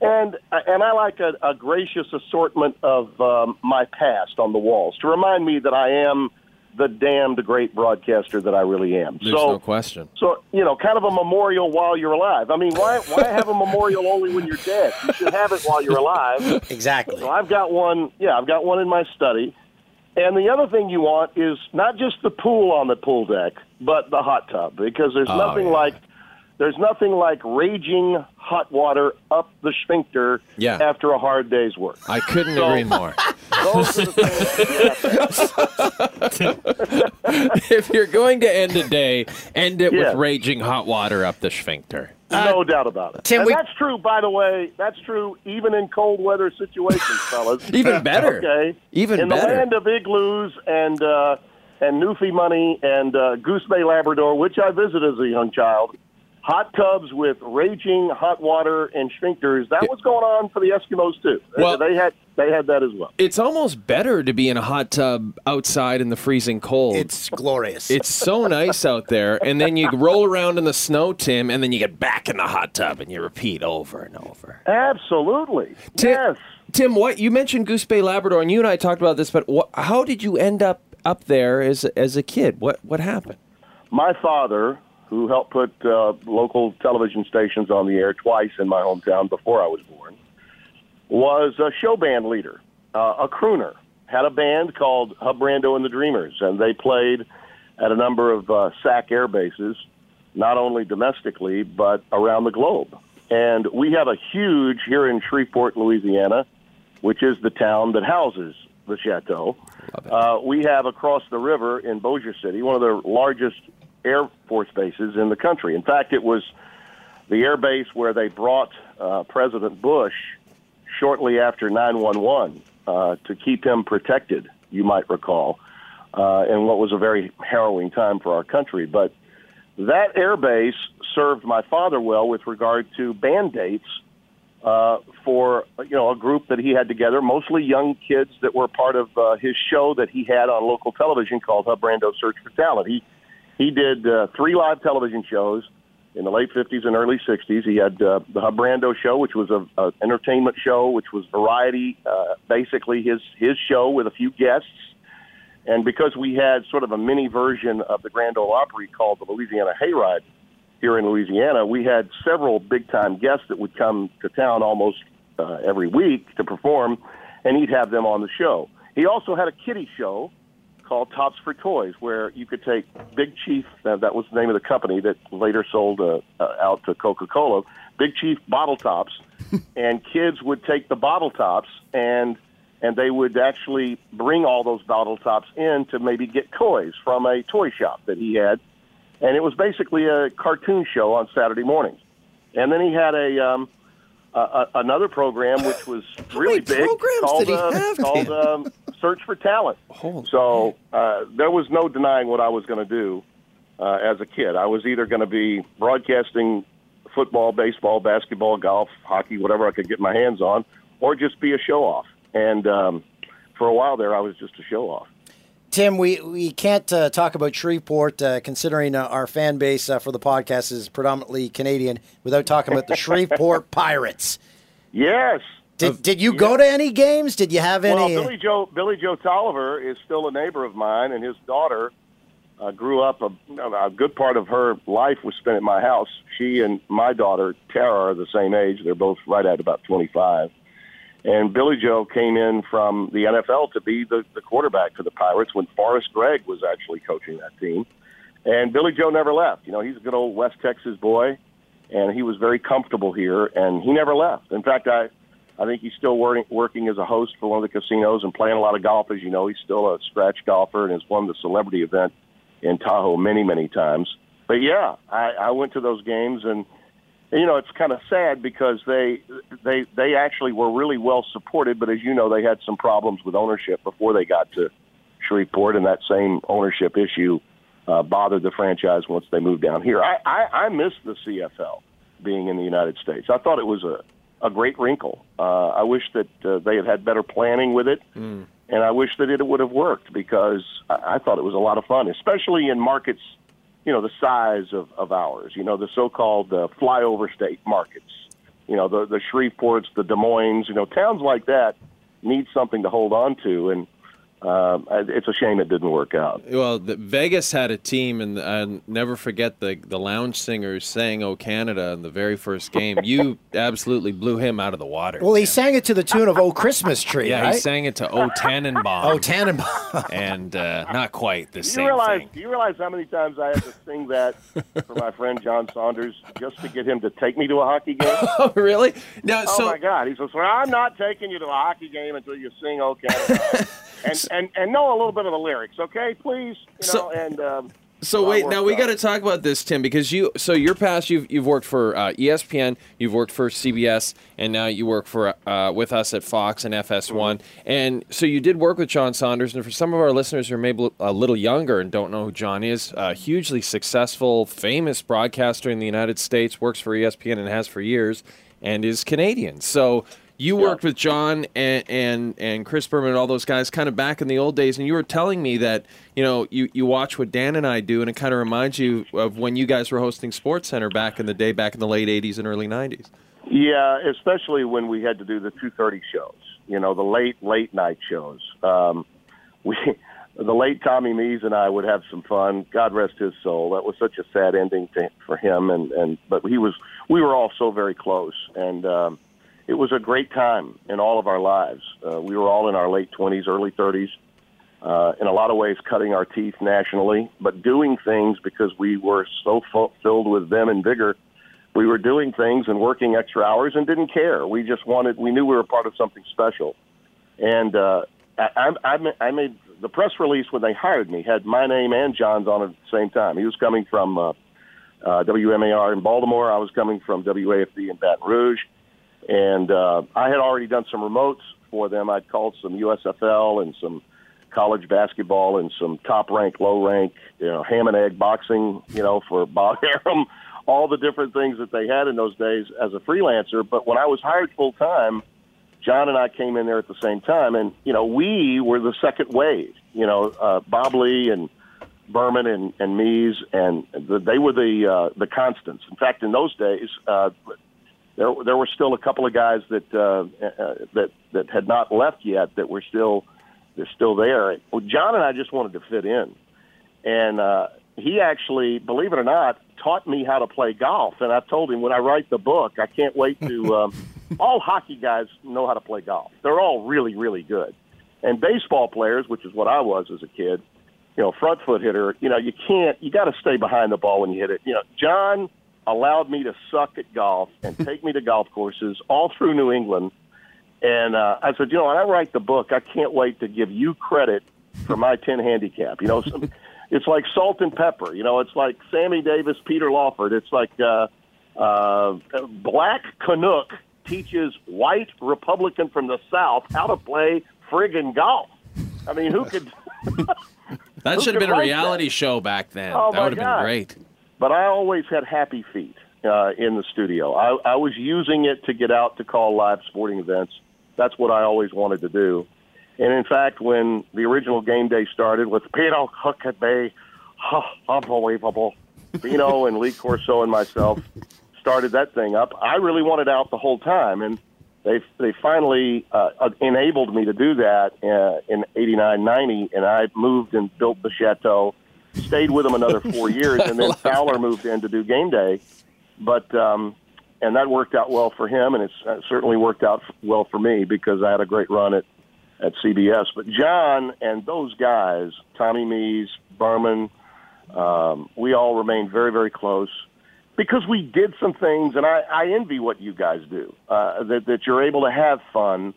And and I like a, a gracious assortment of um, my past on the walls to remind me that I am the damned great broadcaster that I really am. There's so no question. so you know, kind of a memorial while you're alive. I mean, why why have a memorial only when you're dead? You should have it while you're alive. Exactly. So I've got one. Yeah, I've got one in my study. And the other thing you want is not just the pool on the pool deck, but the hot tub because there's Oh, nothing yeah. like there's nothing like raging hot water up the sphincter Yeah. after a hard day's work. I couldn't So- agree more. Those are the things that you have to have. if you're going to end a day, end it Yeah. with raging hot water up the sphincter. no doubt about it. Tim, and we- that's true, by the way. That's true even in cold weather situations, fellas. Even better. Okay. Even in better. the land of igloos and uh, and Newfie money and uh, Goose Bay Labrador, which I visited as a young child. Hot tubs with raging hot water and sphincters. That was going on for the Eskimos too. Well- they had they had that as well. It's almost better to be in a hot tub outside in the freezing cold. It's glorious. It's so nice out there, and then you roll around in the snow, Tim, and then you get back in the hot tub and you repeat over and over. Absolutely. Tim, yes. Tim, what you mentioned Goose Bay Labrador, and you and I talked about this, but what, how did you end up up there as as a kid? What what happened? My father, who helped put uh, local television stations on the air twice in my hometown before I was born, was a show band leader, uh, a crooner. Had a band called Hub Brando and the Dreamers, and they played at a number of uh, SAC air bases, not only domestically but around the globe. And we have a huge here in Shreveport, Louisiana, which is the town that houses the chateau. Uh, we have across the river in Bossier City one of the largest Air Force bases in the country. In fact, it was the air base where they brought uh, President Bush shortly after 911 uh, to keep him protected, you might recall, uh, in what was a very harrowing time for our country. But that air base served my father well with regard to band dates uh, for you know a group that he had together, mostly young kids that were part of uh, his show that he had on local television called Hub Brando Search for Talent. He he did uh, three live television shows in the late 50s and early 60s. He had uh, the Hub Brando show, which was a, a entertainment show, which was variety, uh, basically his his show with a few guests. And because we had sort of a mini version of the Grand Ole Opry called the Louisiana Hayride here in Louisiana, we had several big time guests that would come to town almost uh, every week to perform, and he'd have them on the show. He also had a kiddie show called Tops for Toys, where you could take Big Chief, uh, that was the name of the company that later sold uh, uh, out to Coca Cola, Big Chief bottle tops, and kids would take the bottle tops and and they would actually bring all those bottle tops in to maybe get toys from a toy shop that he had, and it was basically a cartoon show on Saturday mornings. And then he had a um, a, a, another program which was really big programs called, uh, have, called um, Search for Talent. so uh, there was no denying what I was going to do uh, as a kid. I was either going to be broadcasting football, baseball, basketball, golf, hockey, whatever I could get my hands on, or just be a show off. And um, for a while there, I was just a show off. Tim, we, we can't uh, talk about Shreveport, uh, considering uh, our fan base uh, for the podcast is predominantly Canadian, without talking about the Shreveport Pirates. Yes. Did, did you go to any games? Did you have any? Well, Billy Joe Billy Joe Tolliver is still a neighbor of mine, and his daughter uh, grew up. A, a good part of her life was spent at my house. She and my daughter Tara are the same age. They're both right at about twenty-five. And Billy Joe came in from the NFL to be the, the quarterback for the Pirates when Forrest Gregg was actually coaching that team. And Billy Joe never left. You know, he's a good old West Texas boy, and he was very comfortable here, and he never left. In fact, I I think he's still working working as a host for one of the casinos and playing a lot of golf. As you know, he's still a scratch golfer and has won the celebrity event in Tahoe many many times. But yeah, I, I went to those games and you know it's kind of sad because they they they actually were really well supported, but as you know, they had some problems with ownership before they got to Shreveport, and that same ownership issue uh, bothered the franchise once they moved down here. I, I I miss the CFL being in the United States. I thought it was a a great wrinkle. Uh, I wish that uh, they had had better planning with it, and I wish that it would have worked because I, I thought it was a lot of fun, especially in markets, you know, the size of, of ours. You know, the so-called uh, flyover state markets. You know, the the Shreveports, the Des Moines. You know, towns like that need something to hold on to, and um, it's a shame it didn't work out. Well, the, Vegas had a team, and I never forget the the lounge singers sang "Oh Canada" in the very first game. you absolutely blew him out of the water. well, he sang it to the tune of "Oh Christmas Tree." yeah, right? he sang it to "Oh Tannenbaum." Oh, Tannenbaum, and uh, not quite the Do same realize? thing. Do you realize how many times I had to sing that for my friend John Saunders just to get him to take me to a hockey game? Oh, really? No. oh so my God! He says, "Well, I'm not taking you to a hockey game until you sing okay." And, and and know a little bit of the lyrics, okay? Please, you know. So- and um, So wait, now we got to talk about this, Tim, because you. So your past, you've you've worked for uh, ESPN, you've worked for CBS, and now you work for uh, with us at Fox and FS1. And so you did work with John Saunders, and for some of our listeners who are maybe a little younger and don't know who John is, a hugely successful, famous broadcaster in the United States, works for ESPN and has for years, and is Canadian. So. You worked with John and, and and Chris Berman and all those guys kind of back in the old days, and you were telling me that you know you, you watch what Dan and I do, and it kind of reminds you of when you guys were hosting Sports Center back in the day, back in the late '80s and early '90s. Yeah, especially when we had to do the two thirty shows. You know, the late late night shows. Um, we, the late Tommy Mees and I would have some fun. God rest his soul. That was such a sad ending to, for him, and and but he was. We were all so very close, and um, it was a great time in all of our lives. Uh, we were all in our late twenties, early thirties. Uh, in a lot of ways, cutting our teeth nationally, but doing things because we were so fu- filled with vim and vigor we were doing things and working extra hours and didn't care. We just wanted, we knew we were part of something special. And uh, I, I, I made the press release when they hired me had my name and John's on at the same time. He was coming from uh, uh, WMAR in Baltimore. I was coming from WAFB in Baton Rouge. And uh, I had already done some remotes for them. I'd called some USFL and some college basketball and some top rank, low rank, you know, ham and egg boxing, you know, for Bob Arum, all the different things that they had in those days as a freelancer. But when I was hired full time, John and I came in there at the same time, and you know, we were the second wave. You know, uh, Bob Ley and Berman and and Mees, and the, they were the uh, the constants. In fact, in those days, uh, there there were still a couple of guys that uh, uh, that that had not left yet that were still they're still there. Well, John and I just wanted to fit in, and uh, he actually, believe it or not, taught me how to play golf. And I told him when I write the book, I can't wait to. Um, all hockey guys know how to play golf. They're all really really good, and baseball players, which is what I was as a kid. You know, front foot hitter. You know, you can't. You got to stay behind the ball when you hit it. You know, John allowed me to suck at golf and take me to golf courses all through New England And uh, I said, you know, when I write the book, I can't wait to give you credit for my 10 handicap. You know, some, it's like salt and pepper. You know, it's like Sammy Davis, Peter Lawford. It's like uh, uh, Black Canuck teaches white Republican from the South how to play friggin' golf. I mean, who could. That Who should have been a write reality show back then. Oh, that would have been great. But I always had happy feet uh, in the studio. I, I was using it to get out to call live sporting events. That's what I always wanted to do. And in fact, when the original game day started with Beano Huckabee, huh, unbelievable, Beano and Lee Corso and myself started that thing up. I really wanted out the whole time, and they they finally uh, uh, enabled me to do that uh, in '89, '90, and I moved and built the chateau. Stayed with them another four years, and then Fowler moved in to do game day. But um, and that worked out well for him, and it's uh, certainly worked out well for me because I had a great run at at CBS. But John and those guys, Tommy Mees, Berman, um, we all remained very, very close because we did some things, and I, I envy what you guys do. Uh, that that you're able to have fun,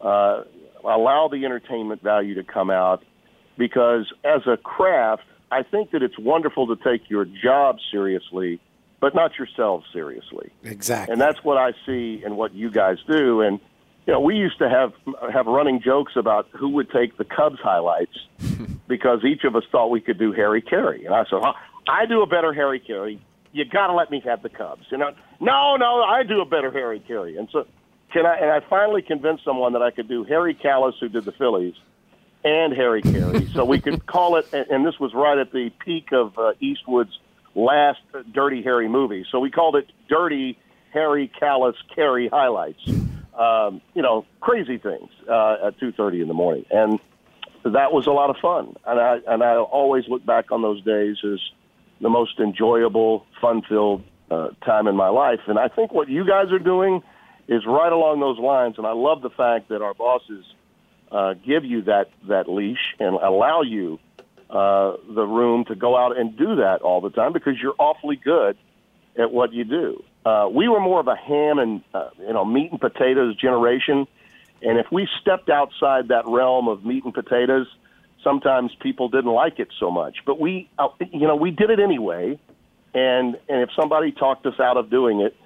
uh, allow the entertainment value to come out, because as a craft, I think that it's wonderful to take your job seriously, but not yourselves seriously. Exactly. And that's what I see in what you guys do. And you know, we used to have have running jokes about who would take the Cubs highlights because each of us thought we could do Harry Caray. And I said, "Oh, I do a better Harry Caray. You got to let me have the Cubs. You know, no, no, I do a better Harry Caray. And so, can I? And I finally convinced someone that I could do Harry Kalas, who did the Phillies, and Harry Caray. so we could call it. And this was right at the peak of uh, Eastwood's last Dirty Harry movie. So we called it Dirty Harry Kalas Caray highlights. Um, you know, crazy things uh, at two thirty in the morning, and that was a lot of fun. And I and I always look back on those days as the most enjoyable, fun-filled uh, time in my life. And I think what you guys are doing is right along those lines. And I love the fact that our bosses uh, give you that that leash and allow you uh, the room to go out and do that all the time because you're awfully good at what you do. Uh, we were more of a ham and uh, you know meat and potatoes generation, and if we stepped outside that realm of meat and potatoes, sometimes people didn't like it so much. But we, uh, you know, we did it anyway, and and if somebody talked us out of doing it,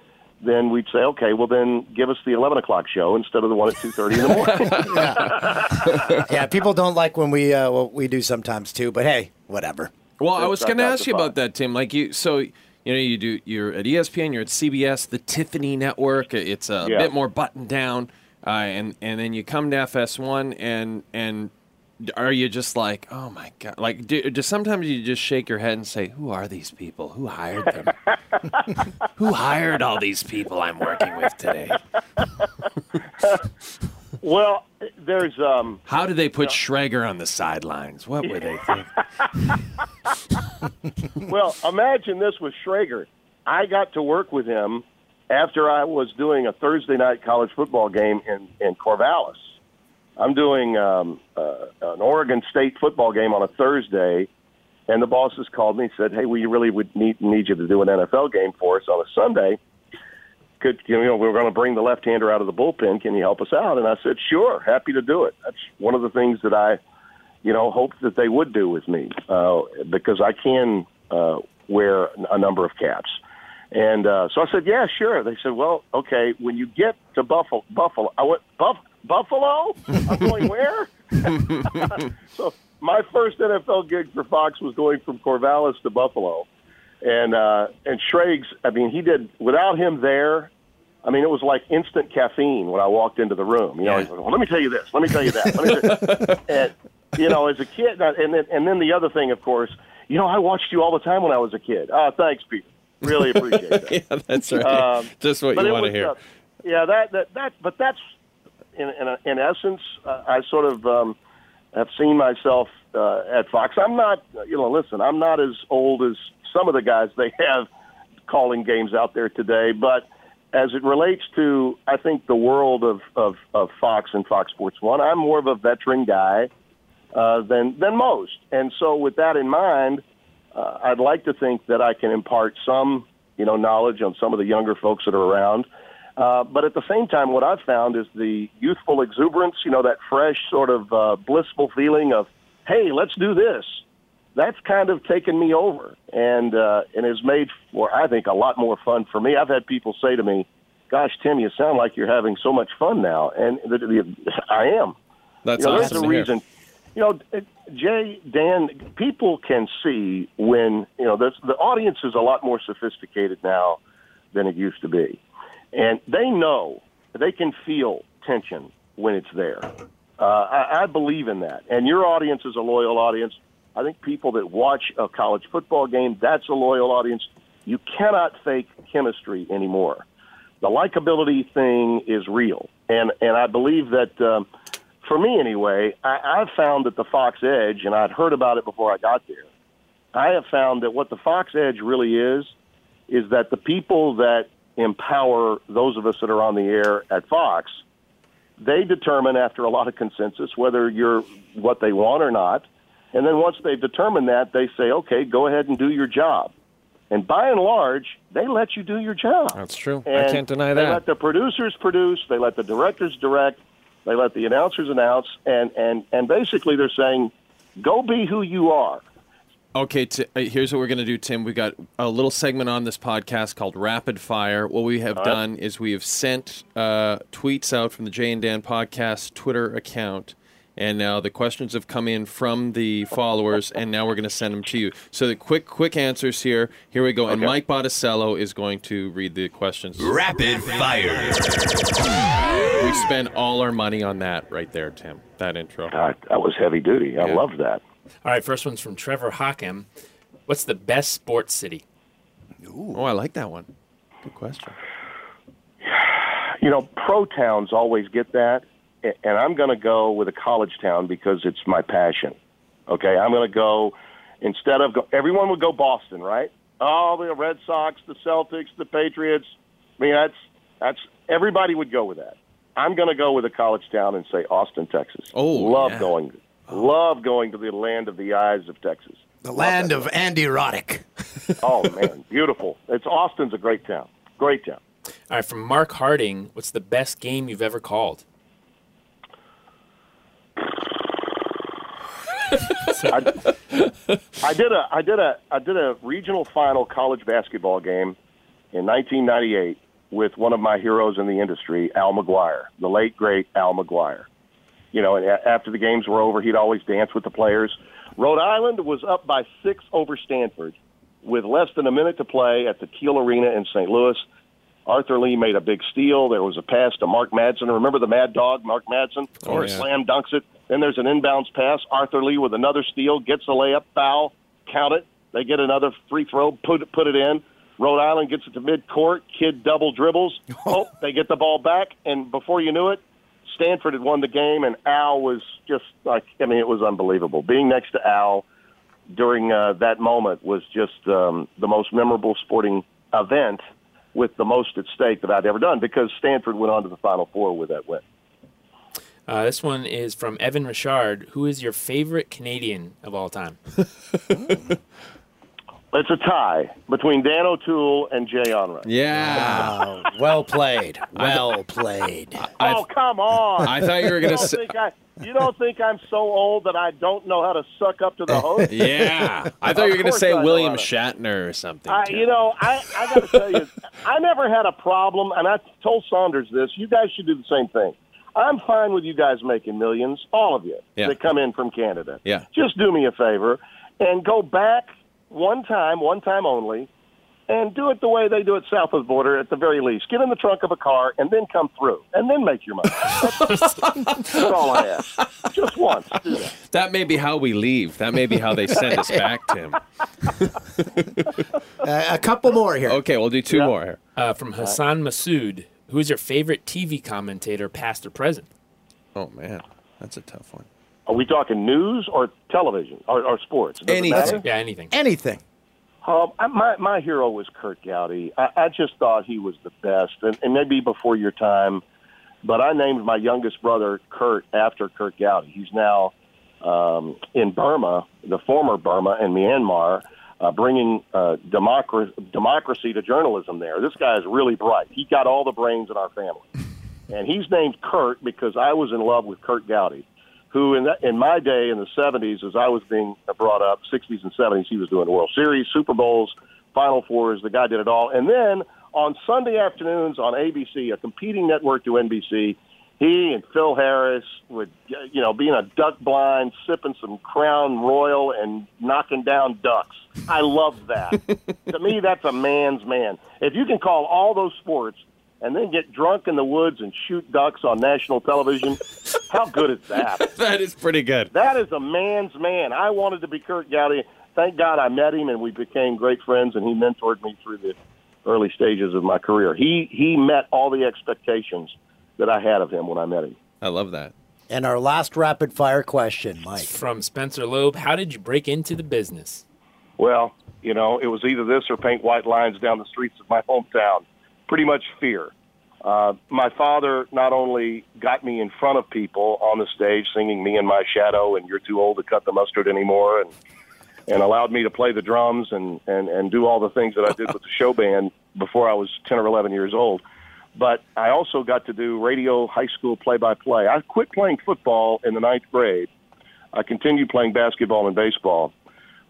then we'd say, okay, well then give us the eleven o'clock show instead of the one at two thirty in the morning. yeah, yeah. people don't like when we uh, what we do sometimes too. But hey, whatever. Well, I was going to ask you about that, Tim. Like you, so you know, you do. You're at ESPN. You're at CBS, the Tiffany Network. It's a Yeah. bit more buttoned down, uh, and and then you come to FS1, and and are you just like, oh my god? Like, do, do sometimes you just shake your head and say, who are these people? Who hired them? who hired all these people I'm working with today? well, there's um. How did they put Schrager on the sidelines? What were they thinking? well, imagine this with Schrager. I got to work with him after I was doing a Thursday night college football game in, in Corvallis. I'm doing um, uh, an Oregon State football game on a Thursday, and the bosses called me and said, "Hey, we really would need need you to do an NFL game for us on a Sunday. Could you know we're going to bring the left-hander out of the bullpen? Can you help us out?" And I said, "Sure, happy to do it." That's one of the things that I you know, hoped that they would do with me uh, because I can uh, wear a number of caps. And uh, so I said, yeah, sure. They said, well, okay, when you get to Buffalo, Buffalo, I went, Buff- Buffalo? I'm going where? so my first NFL gig for Fox was going from Corvallis to Buffalo. And, uh, and Schrags, I mean, he did, without him there, I mean, it was like instant caffeine when I walked into the room. You know, he's like, well, let me tell you this, let me tell you that. Let me tell and, you know, as a kid, and then, and then the other thing, of course, you know, I watched you all the time when I was a kid. Oh, thanks, Peter. Really appreciate that. yeah, that's right. Um, Just what you want to hear. uh, yeah, that that that. But that's in in, in essence, uh, I sort of um, have seen myself uh, at Fox. I'm not, you know, listen, I'm not as old as some of the guys they have calling games out there today, but as it relates to, I think the world of of, of Fox and Fox Sports One, I'm more of a veteran guy uh, than than most, and so with that in mind uh, I'd like to think that I can impart some, you know, knowledge on some of the younger folks that are around. Uh, but at the same time, what I've found is the youthful exuberance, you know, that fresh sort of uh, blissful feeling of, hey, let's do this. That's kind of taken me over and uh, and has made for I think a lot more fun for me. I've had people say to me, "Gosh, Tim, you sound like you're having so much fun now," and the, the, I am. That's you know, awesome There's a hear. reason. You know, uh, Jay, Dan, people can see when you know the the audience is a lot more sophisticated now than it used to be, and they know they can feel tension when it's there. Uh, I, I believe in that, and your audience is a loyal audience. I think people that watch a college football game, that's a loyal audience. You cannot fake chemistry anymore. The likability thing is real, and and I believe that. Um, for me anyway, I, I've found that the Fox Edge, and I'd heard about it before I got there. I have found that what the Fox Edge really is, is that the people that empower those of us that are on the air at Fox, they determine after a lot of consensus whether you're what they want or not. And then once they've determined that, they say, okay, go ahead and do your job. And by and large, they let you do your job. That's true. I can't deny that. They let the producers produce. They let the directors direct. They let the announcers announce. And and and basically, they're saying, "Go be who you are." Okay, t- uh, here's what we're going to do, Tim. We got a little segment on this podcast called Rapid Fire. What we have All right. done is we have sent uh, tweets out from the Jay and Dan podcast Twitter account, and now the questions have come in from the followers, and now we're going to send them to you. So the quick, quick answers here. Here we go. And Mike Botticello is going to read the questions. Rapid fire. We spend all our money on that right there, Tim. That intro. God, that was heavy duty. I Yeah. loved that. All right, first one's from Trevor Hockham. What's the best sports city? Oh, I like that one. Good question. You know, pro towns always get that, and I'm going to go with a college town because it's my passion. Okay, I'm going to go instead of go, everyone would go Boston, right? Oh, the Red Sox, the Celtics, the Patriots. I mean, that's that's everybody would go with that. I'm going to go with a college town and say Austin, Texas. Oh, love yeah. going, love going to the land of the eyes of Texas. The land of Andy Roddick. Oh man, beautiful! It's Austin's a great town. Great town. All right, from Mark Harding. What's the best game you've ever called? I, I did a I did a I did a regional final college basketball game in 1998 with one of my heroes in the industry, Al McGuire, the late great Al McGuire. You know, and a- after the games were over, he'd always dance with the players. Rhode Island was up by six over Stanford with less than a minute to play at the Kiel Arena in St. Louis. Arthur Lee made a big steal. There was a pass to Mark Madsen. Remember the Mad Dog, Mark Madsen? Oh, Or yeah. slam dunks it. Then there's an inbounds pass. Arthur Lee with another steal gets a layup, foul, count it. They get another free throw, put it, put it in. Rhode Island gets it to midcourt. Kid double dribbles. Oh, they get the ball back, and before you knew it, Stanford had won the game, and Al was just like I mean, it was unbelievable. Being next to Al during uh, that moment was just um, the most memorable sporting event with the most at stake that I'd ever done because Stanford went on to the Final Four with that win. Uh, this one is from Evan Richard. Who is your favorite Canadian of all time? It's a tie between Dan O'Toole and Jay Onrait. Yeah. well played. Well played. oh, come on! I thought you were gonna say- you don't think I'm so old that I don't know how to suck up to the host? Yeah. I thought you were going to say I William. Shatner or something. I, you know, I, I got to tell you, I never had a problem, and I told Saunders this. You guys should do the same thing. I'm fine with you guys making millions, all of you Yeah. that come in from Canada. Yeah. Just do me a favor and go back one time, one time only, and do it the way they do it south of the border at the very least. Get in the trunk of a car and then come through, and then make your money. That's, that's all I ask. Just once. Do that. That may be how we leave. That may be how they send us back, Tim. Uh, a couple more here. Okay, we'll do two Yeah. more here. Uh, from Hassan Masood. Who is your favorite TV commentator, past or present? Oh man, that's a tough one. Are we talking news or television or, or sports? Does it matter? Yeah, anything. Anything. Um, my my hero was Curt Gowdy. I, I just thought he was the best, and, and maybe before your time, but I named my youngest brother Kurt after Curt Gowdy. He's now um, in Burma, the former Burma and Myanmar, uh, bringing uh, democracy, democracy to journalism there. This guy is really bright. He got all the brains in our family. And he's named Kurt because I was in love with Curt Gowdy, who in, that, in my day in the 70s, as I was being brought up, 60s and 70s, he was doing World Series, Super Bowls, Final Fours. The guy did it all. And then on Sunday afternoons on ABC, a competing network to NBC, he and Phil Harris would, you know, being a duck blind, sipping some Crown Royal and knocking down ducks. I love that. to me, that's a man's man. If you can call all those sports and then get drunk in the woods and shoot ducks on national television, how good is that? that is pretty good. That is a man's man. I wanted to be Curt Gowdy. Thank God I met him and we became great friends, and he mentored me through the early stages of my career. He he met all the expectations that I had of him when I met him. I love that. And our last rapid fire question, Mike. From Spencer Loeb, how did you break into the business? Well, you know, it was either this or paint white lines down the streets of my hometown. Pretty much fear. Uh, my father not only got me in front of people on the stage singing "Me and My Shadow" and "You're Too Old to Cut the Mustard Anymore," and and allowed me to play the drums and and and do all the things that I did with the show band before I was ten or eleven years old. But I also got to do radio high school play by play. I quit playing football in the ninth grade. I continued playing basketball and baseball.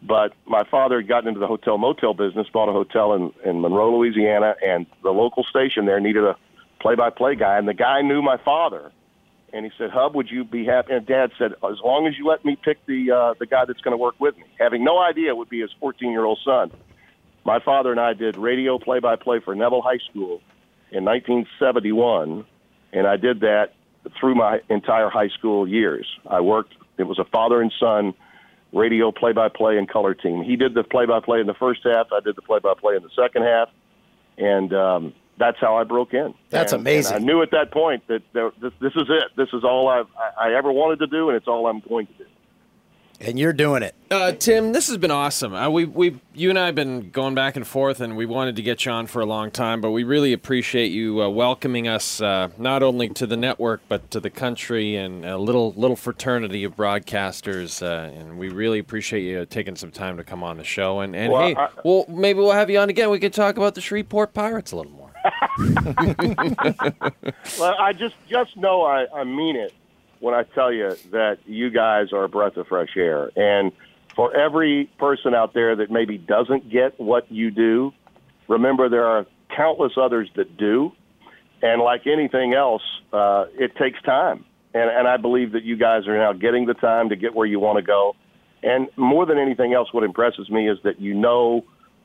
But my father had gotten into the hotel motel business, bought a hotel in, in Monroe, Louisiana, and the local station there needed a play by play guy. And the guy knew my father. And he said, Hub, would you be happy? And Dad said, as long as you let me pick the uh, the guy that's going to work with me, having no idea it would be his 14 year old son. My father and I did radio play by play for Neville High School in 1971, and I did that through my entire high school years. I worked, it was a father and son radio play by play and color team. He did the play by play in the first half, I did the play by play in the second half, and um, that's how I broke in. That's And- amazing. And I knew at that point that there, this, this is it. This is all I've, I, I ever wanted to do, and it's all I'm going to do. And you're doing it. Uh, Tim, this has been awesome. Uh, we, we, you and I have been going back and forth, and we wanted to get you on for a long time. But we really appreciate you uh, welcoming us, uh, not only to the network but to the country and a little little fraternity of broadcasters. Uh, and we really appreciate you taking some time to come on the show. And, and Well, hey, I- well, maybe we'll have you on again. We could talk about the Shreveport Pirates a little more. Well, I just just know I, I mean it when I tell you that you guys are a breath of fresh air. And for every person out there that maybe doesn't get what you do, remember there are countless others that do. And like anything else, uh, it takes time. And, and I believe that you guys are now getting the time to get where you want to go. And more than anything else, what impresses me is that you know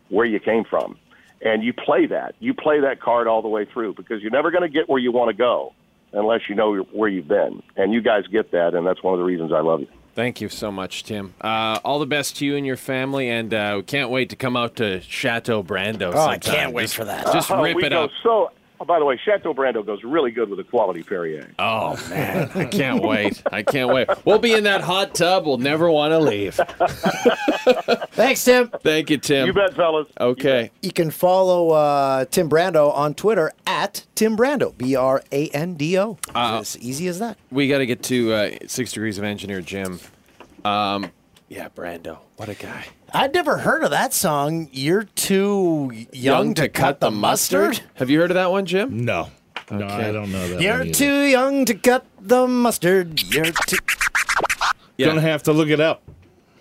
where you came from. And you play that. You play that card all the way through because you're never going to get where you want to go unless you know where you've been. And you guys get that, and that's one of the reasons I love you. Thank you so much, Tim. Uh, all the best to you and your family, and uh, we can't wait to come out to Chateau Brando. Oh, I can't wait Just- for that. Just Oh, rip we it go up. So, oh, by the way, Chateau Brando goes really good with a quality Perrier. Oh man, I can't wait. I can't wait. We'll be in that hot tub. We'll never want to leave. Thanks, Tim. Thank you, Tim. You bet, fellas. Okay. You can follow uh, Tim Brando on Twitter at Tim Brando, B R A N D O. Uh, As easy as that. We got to get to uh, Six Degrees of Engineer Jim. Um, yeah, Brando. What a guy. I'd never heard of that song. You're too young, to, cut, the mustard. Have you heard of that one, Jim? No. No, I don't know that. You're one too young to cut the mustard. You're too. Gonna have to look it up.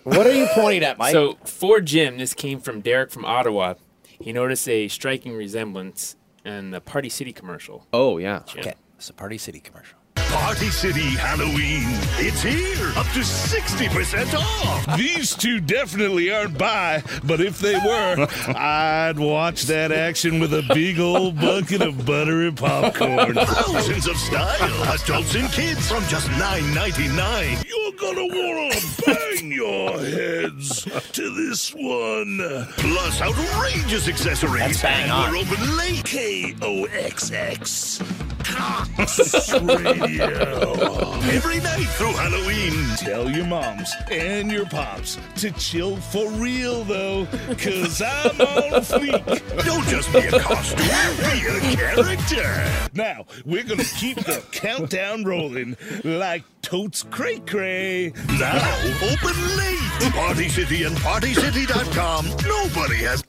What are you pointing at, Mike? So for Jim, this came from Derek from Ottawa. He noticed a striking resemblance in the Party City commercial. Oh yeah. okay, it's a Party City commercial. Party City Halloween. It's here. Up to 60% off. These two definitely aren't by, but if they were, I'd watch that action with a big old bucket of buttery popcorn. Thousands of style. Adults and kids from just $9.99. You're gonna wanna bang your heads to this one. Plus outrageous accessories. That's bang and on. we're open late. K-O-X-X. Cox Radio. Every night through Halloween. Tell your moms and your pops to chill for real, though, because I'm on fleek. Don't just be a costume, be a character. Now, we're going to keep the countdown rolling like totes cray cray. Now, open late. Party City and PartyCity.com. Nobody has.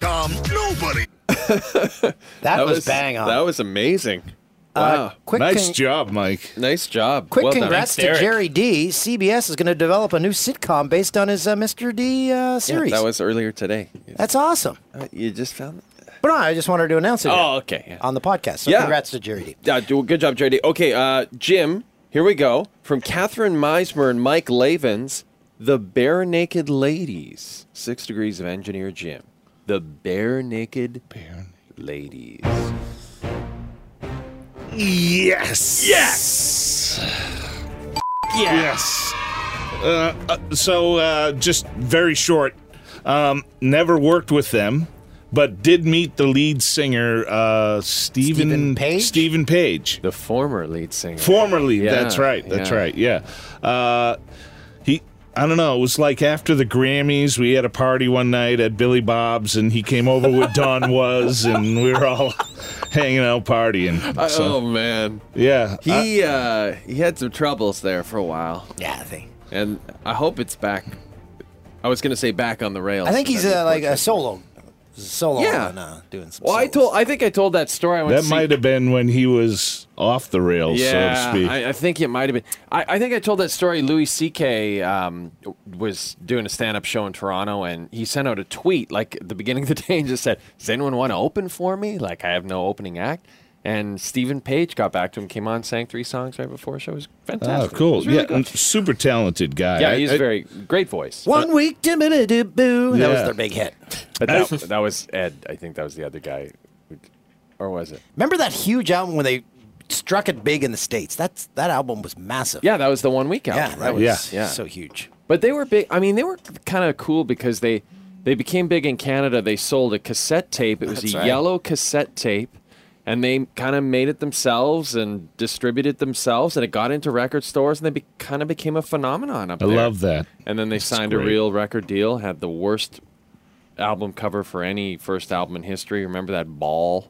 Com. Nobody. That was bang on. That was amazing. Uh, Wow. quick nice con- job, Mike. Nice job. Quick well done. congrats to Jerry D. CBS is going to develop a new sitcom based on his uh, Mr. D uh, Yeah, series. that was earlier today. That's awesome. Uh, you just found it? But no, I just wanted to announce it Oh, okay. yeah. on the podcast. So Yeah. congrats to Jerry D. Yeah, do- good job, JD. Okay, uh, Jim, here we go. From Catherine Meismer and Mike Lavens, The Barenaked Ladies. Six Degrees of Engineer Jim. The Bare Naked Bare Ladies. Yes. Yes. Yes. Uh, uh, so, uh, just very short. Um, never worked with them, but did meet the lead singer, uh, Stephen, Steven Page? Steven Page. The former lead singer. Formerly, Yeah, that's right. That's yeah. right. Yeah. Uh, he. I don't know. It was like after the Grammys, we had a party one night at Billy Bob's, and he came over with Don Was, and we were all hanging out partying. oh man, yeah. he uh, he had some troubles there for a while, Yeah, I think. and I hope it's back. I was gonna say back on the rails. I think he's That'd uh, like a unfortunate. Solo. Solo Yeah. on, uh, doing some Well, I told. I think I told that story. I went that to see- might have been when he was off the rails, so to Yeah, speak. I, I think it might have been. I, I think I told that story. Louis C.K. Um, was doing a stand-up show in Toronto, and he sent out a tweet like at the beginning of the day and just said, "Does anyone want to open for me? Like I have no opening act." And Steven Page got back to him, came on, sang three songs right before the show. It was Oh, fantastic. It cool. really yeah, good. Mm, super talented guy. yeah, he's I- very great voice. One uh, week, boo. That was their big hit. But that, that was Ed. I think that was the other guy, who- or was it? Remember that huge album when they struck it big in the states? That's that album was massive. Yeah, that was the one week album. Yeah, that right? was Yeah. yeah. so huge. But they were big. I mean, they were kind of cool because they they became big in Canada. They sold a cassette tape. It was That's a right. yellow cassette tape, and they kind of made it themselves and distributed themselves. And it got into record stores, and they be, kind of became a phenomenon up there. I there. love that. And then they signed a real record deal. Had the worst album cover for any first album in history. Remember that ball?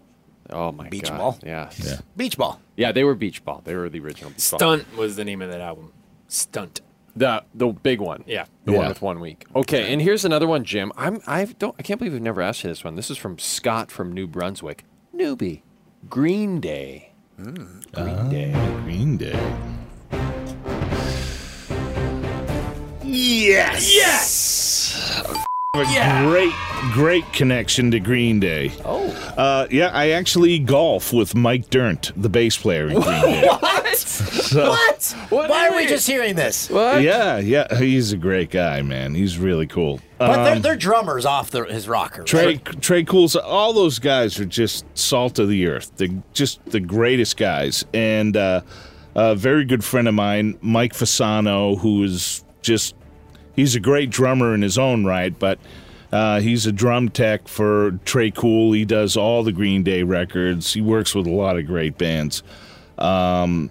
Oh my Beach god! Ball? Yeah. Yeah. Beach ball. Yeah, they were Beach Ball. They were the original. Beach Ball. Stunt was the name of that album. Stunt. The the big one. Yeah. The one Yeah. with one week. Okay, and here's another one, Jim. I'm I don't I can't believe we've never asked you this one. This is from Scott from New Brunswick. Newbie. Green Day. Hmm. Uh, Green Day. Green Day. Yes. Yes. A great, great connection to Green Day. Oh. Uh, yeah, I actually golf with Mike Dirnt, the bass player in Green Day. What? So- what? What Why are we just hearing this? What? Yeah, yeah, he's a great guy, man. He's really cool. But they're, Um, they're drummers off the, his rocker. right? Trey Tré Cools, all those guys are just salt of the earth. They're just the greatest guys. And uh, a very good friend of mine, Mike Fasano, who is just he's a great drummer in his own right, but uh, he's a drum tech for Tré Cool. He does all the Green Day records. He works with a lot of great bands. Um,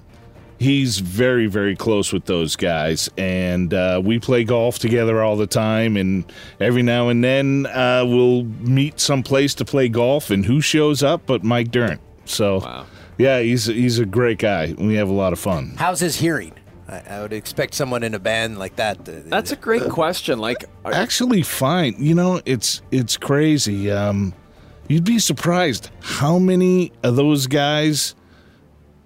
he's very very close with those guys and uh, we play golf together all the time and every now and then uh, we'll meet someplace to play golf and who shows up but mike Dirnt. so Wow. yeah he's, he's a great guy we have a lot of fun How's his hearing? I, I would expect someone in a band like that. To, That's a great question. Like are- actually fine you know it's it's crazy um, you'd be surprised how many of those guys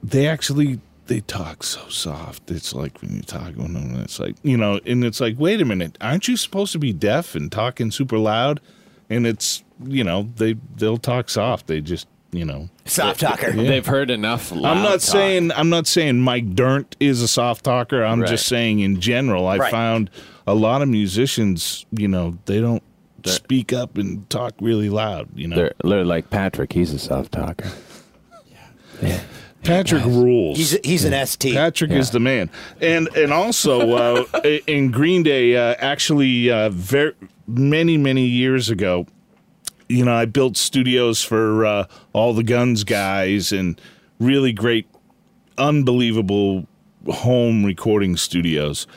they actually they talk so soft. It's like when you talk with them, it's like you know, and it's like, wait a minute, aren't you supposed to be deaf and talking super loud? And it's you know, they they'll talk soft. They just you know, soft talker. Yeah. they've heard enough loud I'm not talk. saying I'm not saying Mike Dirnt is a soft talker. I'm Right. just saying in general, I Right. found a lot of musicians, you know, they don't speak up and talk really loud. You know, They're, they're like Patrick, he's a soft talker. Yeah Patrick rules. He's he's an ST. Patrick is the man, and and also uh, in Green Day, uh, actually, uh, very many many years ago, you know, I built studios for uh, all the Guns guys, and really great, unbelievable home recording studios.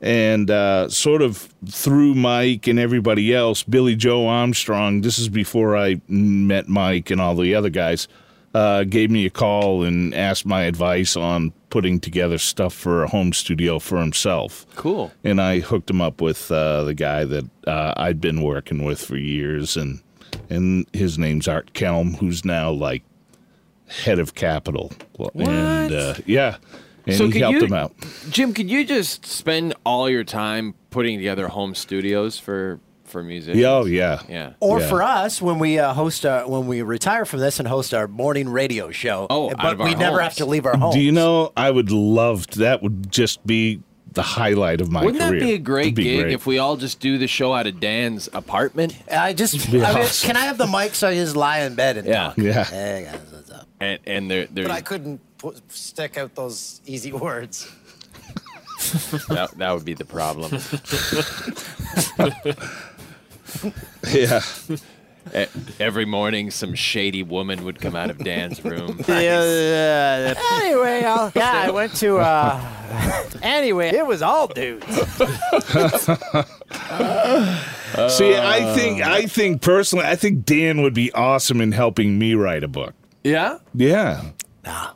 And uh, sort of through Mike and everybody else, Billie Joe Armstrong, this is before I met Mike and all the other guys, uh, gave me a call and asked my advice on putting together stuff for a home studio for himself. Cool. And I hooked him up with uh, the guy that uh, I'd been working with for years, and and his name's Art Kelm, who's now like head of Capitol. And uh, yeah, and So he helped you- him out. Jim, could you just spend all your time putting together home studios for for musicians? Yeah, oh yeah, yeah. Or Yeah. for us, when we uh, host our, when we retire from this and host our morning radio show. Oh, out but of our we never have to leave our home. Do you know? I would love to, that. Would just be the highlight of my Wouldn't career. that be a great be gig great. if we all just do the show out of Dan's apartment? I just, Be I mean, awesome. can I have the mic so I just lie in bed and Yeah. talk? Yeah. Hey guys, what's up? And and they're, they're But I couldn't put, stick out those easy words. that, that would be the problem. yeah. Every morning, some shady woman would come out of Dan's room. Yeah, anyway, I'll, yeah, I went to. Uh, anyway, it was all dudes. See, I think I think personally, I think Dan would be awesome in helping me write a book. Yeah, Yeah. Nah,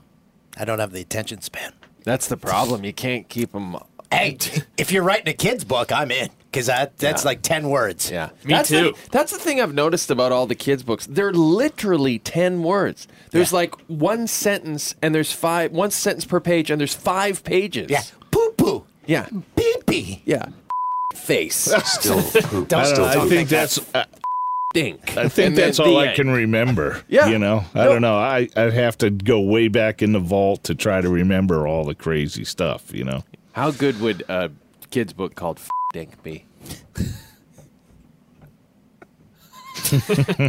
I don't have the attention span. that's the problem. You can't keep them. Hey, if you're writing a kid's book, I'm in because that that's Yeah. like ten words. Yeah, Me that's too. The, that's the thing I've noticed about all the kids' books. They're literally ten words. There's like one sentence, and there's five. One sentence per page, and there's five pages. Yeah. Poo poo. yeah, Pee pee. yeah. Face Still poop. I, don't Still know, I talking. think that's uh, I stink. I think And that's all I end. can remember. Yeah. You know, I don't know. I I have to go way back in the vault to try to remember all the crazy stuff. You know. How good would a kids' book called F- Dink be?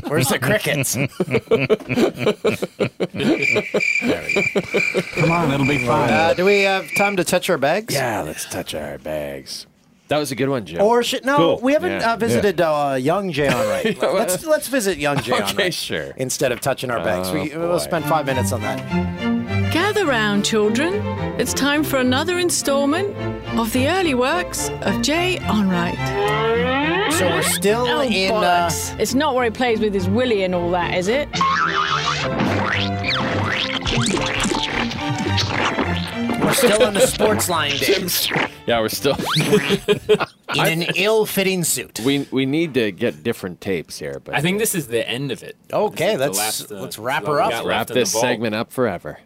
Where's the crickets? Come on, it'll be fine. Uh, do we have time to touch our bags? Yeah, let's touch our bags. That was a good one, Jim. Or should no? Cool. We haven't Yeah. uh, visited uh, young Jay Onrait. Let's let's visit young Jay on okay, right sure. instead of touching our bags. Oh, we, we'll spend five minutes on that. Gather round, children. It's time for another installment of the early works of Jay Onrait. So we're still Oh, in. Uh. It's not where he plays with his willy and all that, is it? we're still in the sports line days Yeah, we're still. in an ill-fitting suit. we we need to get different tapes here, but I think this is the end of it. Okay, This is the let's last, uh, let's wrap her up. wrap left in the this segment up forever.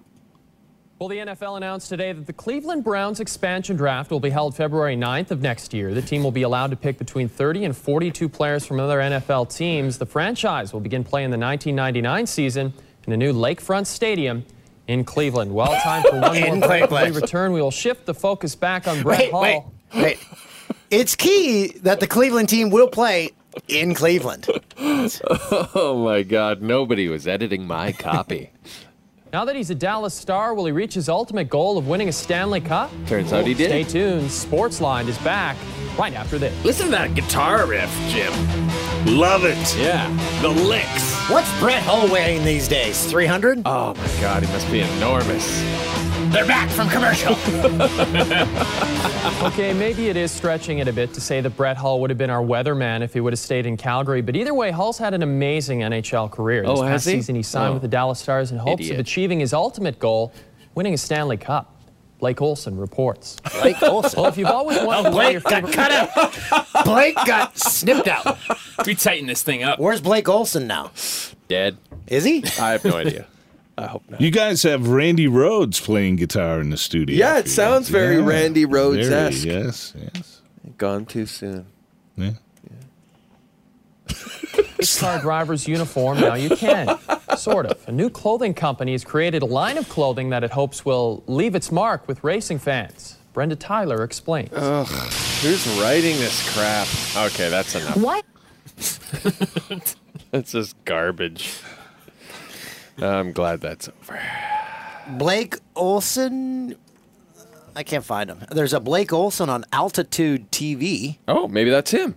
Well, the NFL announced today that the Cleveland Browns expansion draft will be held February 9th of next year. The team will be allowed to pick between 30 and 42 players from other NFL teams. The franchise will begin playing the 1999 season in a new Lakefront Stadium in Cleveland. Well, time for one In more break. When we Cleveland. return, we will shift the focus back on Brett Wait, Hull. wait, wait. It's key that the Cleveland team will play in Cleveland. Oh my God! Nobody was editing my copy. Now that he's a Dallas star, will he reach his ultimate goal of winning a Stanley Cup? Turns out he did. Stay tuned. Sportsline is back right after this. Listen to that guitar riff, Jim. Love it. Yeah, the licks. What's Brett Hull weighing these days? 300? Oh my God! He must be enormous. They're back from commercial. Okay, maybe it is stretching it a bit to say that Brett Hull would have been our weatherman if he would have stayed in Calgary. But either way, Hull's had an amazing NHL career. This Oh, has past he? season, he signed Oh. with the Dallas Stars in hopes Idiot. of achieving his ultimate goal, winning a Stanley Cup. Blake Olson reports. Blake Olson. Well, if you've always wanted oh, one of your Blake got favorite cut out. Blake got snipped out. We tighten this thing up. Where's Blake Olson now? Dead. Is he? I have no idea. I hope not. You guys have Randy Rhoads playing guitar in the studio. Yeah, it for you. sounds very Randy Rhoads-esque. Yes, yes. Gone too soon. Yeah. race car driver's uniform, now you can. Sort of. A new clothing company has created a line of clothing that it hopes will leave its mark with racing fans. Brenda Tyler explains. Ugh, who's writing this crap? Okay, that's enough. What? That's just garbage. I'm glad that's over. Blake Olson. I can't find him. There's a Blake Olson on Altitude TV. Oh, maybe that's him.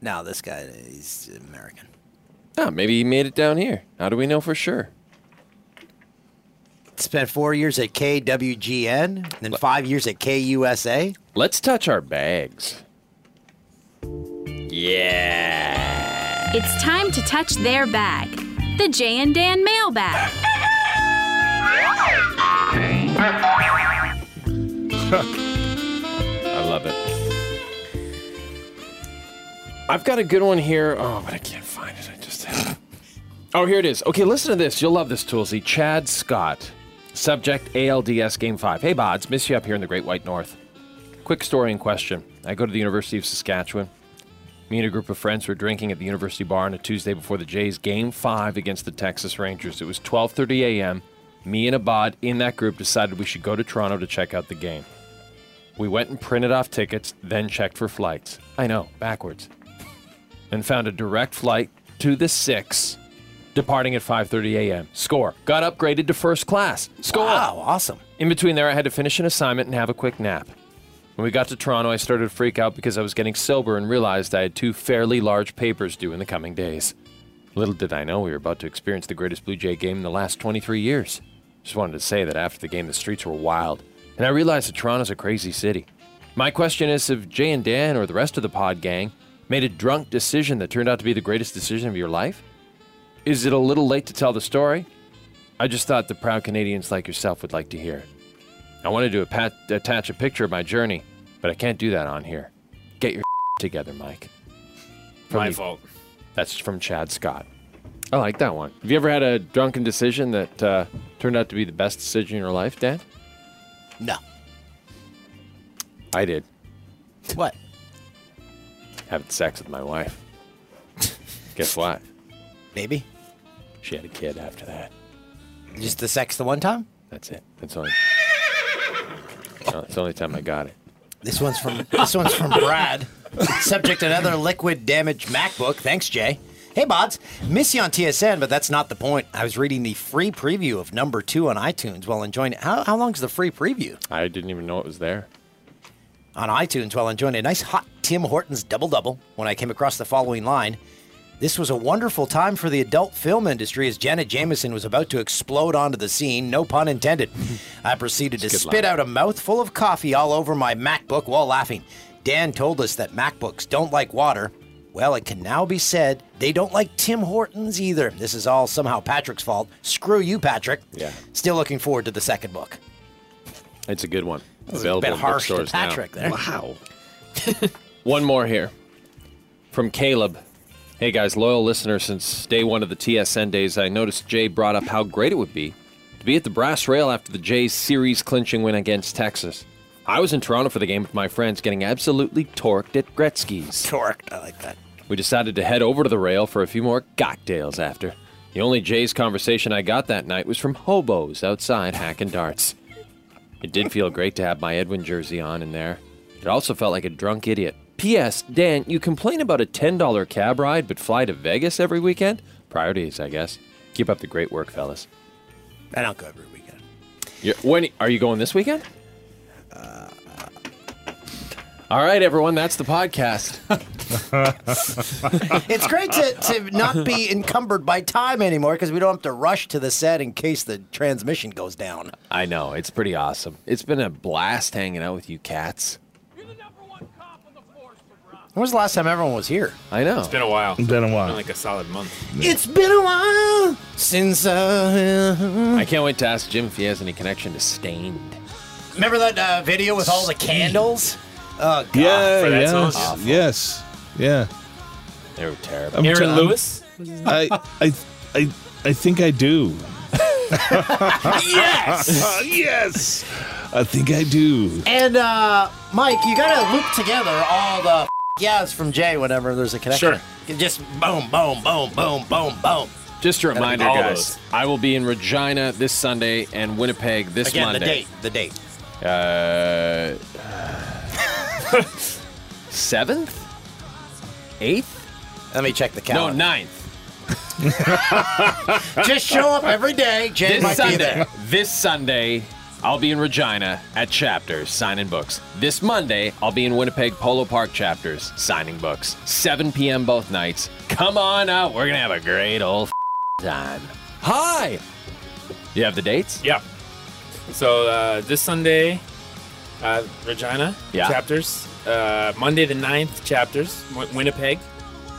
Now this guy, he's American. Oh, maybe he made it down here. How do we know for sure? Spent four years at KWGN, and then five years at KUSA. Let's touch our bags. Yeah. It's time to touch their bag. The Jay and Dan mailbag. I love it. I've got a good one here. Oh, but I can't find it. I just. Oh, here it is. Okay, listen to this. You'll love this, Toolsy. Chad Scott. Subject ALDS Game 5. Hey, Bods. Miss you up here in the Great White North. Quick story in question. I go to the University of Saskatchewan. Me and a group of friends were drinking at the University Bar on a Tuesday before the Jays Game 5 against the Texas Rangers. It was 12.30 a.m. Me and a bod in that group decided we should go to Toronto to check out the game. We went and printed off tickets, then checked for flights. I know, backwards. And found a direct flight to the 6, departing at 5:30 a.m. Score. Got upgraded to first class. Score. Wow, awesome. In between there, I had to finish an assignment and have a quick nap. When we got to Toronto, I started to freak out because I was getting sober and realized I had two fairly large papers due in the coming days. Little did I know we were about to experience the greatest Blue Jay game in the last 23 years. Just wanted to say that after the game, the streets were wild, and I realized that Toronto's a crazy city. My question is if Jay and Dan or the rest of the pod gang made a drunk decision that turned out to be the greatest decision of your life? Is it a little late to tell the story? I just thought the proud Canadians like yourself would like to hear. I wanted to attach a picture of my journey, but I can't do that on here. Get your together, Mike. My the- fault. That's from Chad Scott. I like that one. Have you ever had a drunken decision that uh, turned out to be the best decision in your life, Dan? No. I did. What? Having sex with my wife. Guess what? Baby? She had a kid after that. Just the sex the one time? That's it. That's only. No, it's the only time I got it. This one's from this one's from Brad. Subject another liquid damaged MacBook. Thanks, Jay. Hey, Bods. Miss you on TSN, but that's not the point. I was reading the free preview of number two on iTunes while enjoying it. How, how long's the free preview? I didn't even know it was there. On iTunes while enjoying a nice hot Tim Hortons double double when I came across the following line. This was a wonderful time for the adult film industry as Janet Jameson was about to explode onto the scene, no pun intended. I proceeded to spit line. out a mouthful of coffee all over my MacBook while laughing. Dan told us that MacBooks don't like water. Well, it can now be said they don't like Tim Hortons either. This is all somehow Patrick's fault. Screw you, Patrick. Yeah. Still looking forward to the second book. It's a good one. was a bit harsh to bookstores now. Patrick there. Wow. one more here from Caleb. Hey guys, loyal listener since day one of the TSN days, I noticed Jay brought up how great it would be to be at the brass rail after the Jays series clinching win against Texas. I was in Toronto for the game with my friends, getting absolutely torqued at Gretzky's. Torqued, I like that. We decided to head over to the rail for a few more cocktails after. The only Jays conversation I got that night was from hobos outside hacking darts. It did feel great to have my Edwin jersey on in there. It also felt like a drunk idiot. P.S. Dan, you complain about a $10 cab ride but fly to Vegas every weekend? Priorities, I guess. Keep up the great work, fellas. I don't go every weekend. you when are you going this weekend? Uh, All right, everyone, that's the podcast. it's great to, to not be encumbered by time anymore because we don't have to rush to the set in case the transmission goes down. I know, it's pretty awesome. It's been a blast hanging out with you cats. When was the last time everyone was here? I know. It's been a while. Been a while. Been like a solid month. It's been a while since uh, I can't wait to ask Jim if he has any connection to Staind. Remember that uh, video with all the candles? Oh, God. Yeah, For that yeah, song? yes, yeah. They were terrible. I'm Aaron t- Lewis? I, I, I, I think I do. yes! yes, I think I do. And uh, Mike, you gotta loop together all the yes from Jay whenever there's a connection. Sure. Just boom, boom, boom, boom, boom, boom. Just a reminder, all guys. those. I will be in Regina this Sunday and Winnipeg this Again, Monday. the date, the date. Uh, seventh, eighth, Let me check the calendar. no, calendar. ninth. Just show up every day. Jay This might be Sunday, there. this Sunday, I'll be in Regina at Chapters signing books. This Monday, I'll be in Winnipeg Polo Park Chapters signing books. 7 p.m. both nights. Come on out. We're gonna have a great old time. Hi. You have the dates? Yeah. So uh, this Sunday, uh, Regina Yeah. chapters. Uh, Monday the 9th chapters, Wi- Winnipeg.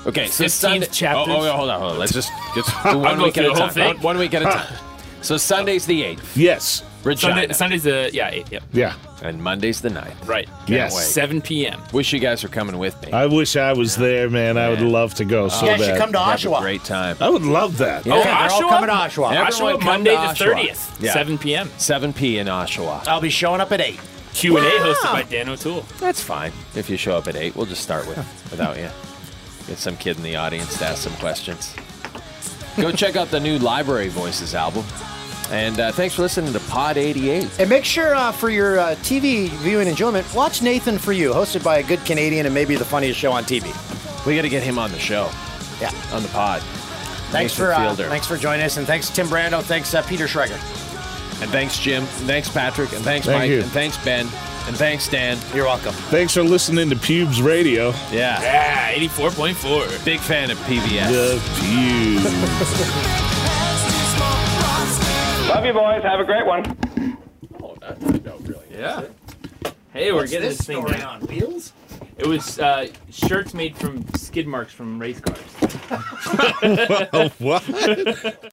Okay, so 15th Sunday. chapters. Oh, oh, hold on, hold on. Let's just get I'll one go week at through a the whole time. thing. One, one week at a time. So Sunday's the eighth. Yes. Regina. Sunday, Sunday's the yeah eight, yep. Yeah. And Monday's the 9th. Right. Can't Yes. wait. 7 p.m. Wish you guys were coming with me. I wish I was there, man. I would love to go uh, so You guys bad. should come to Have a Oshawa. great time. I would love that. Oh, they're all Oshawa? coming to Oshawa. Everyone Oshawa come Monday to the Oshawa. 30th, Yeah. 7 p.m. 7 p in Oshawa. I'll be showing up at 8. Q and A hosted by Dan O'Toole. That's fine. If you show up at 8, we'll just start with without you. Get some kid in the audience to ask some questions. Go check out the new Library Voices album. And uh, thanks for listening to Pod 88. And make sure uh, for your uh, TV viewing enjoyment, watch Nathan for You, hosted by a good Canadian and maybe the funniest show on TV. We got to get him on the show, Yeah. on the pod. Thanks Nathan for uh, Fielder. thanks for joining us, and thanks Tim Brando, thanks uh, Peter Schrager. And thanks, Jim. And thanks, Patrick. And thanks, Thank Mike. you. And thanks, Ben. And thanks, Dan. You're welcome. Thanks for listening to Pubes Radio. Yeah. Yeah, 84.4. Big fan of PBS. The Pubes. Love you, boys. Have a great one. Oh, that's a dope, really. Yeah. Hey, we're getting this, thing down. on wheels? It was uh, shirts made from skid marks from race cars. what?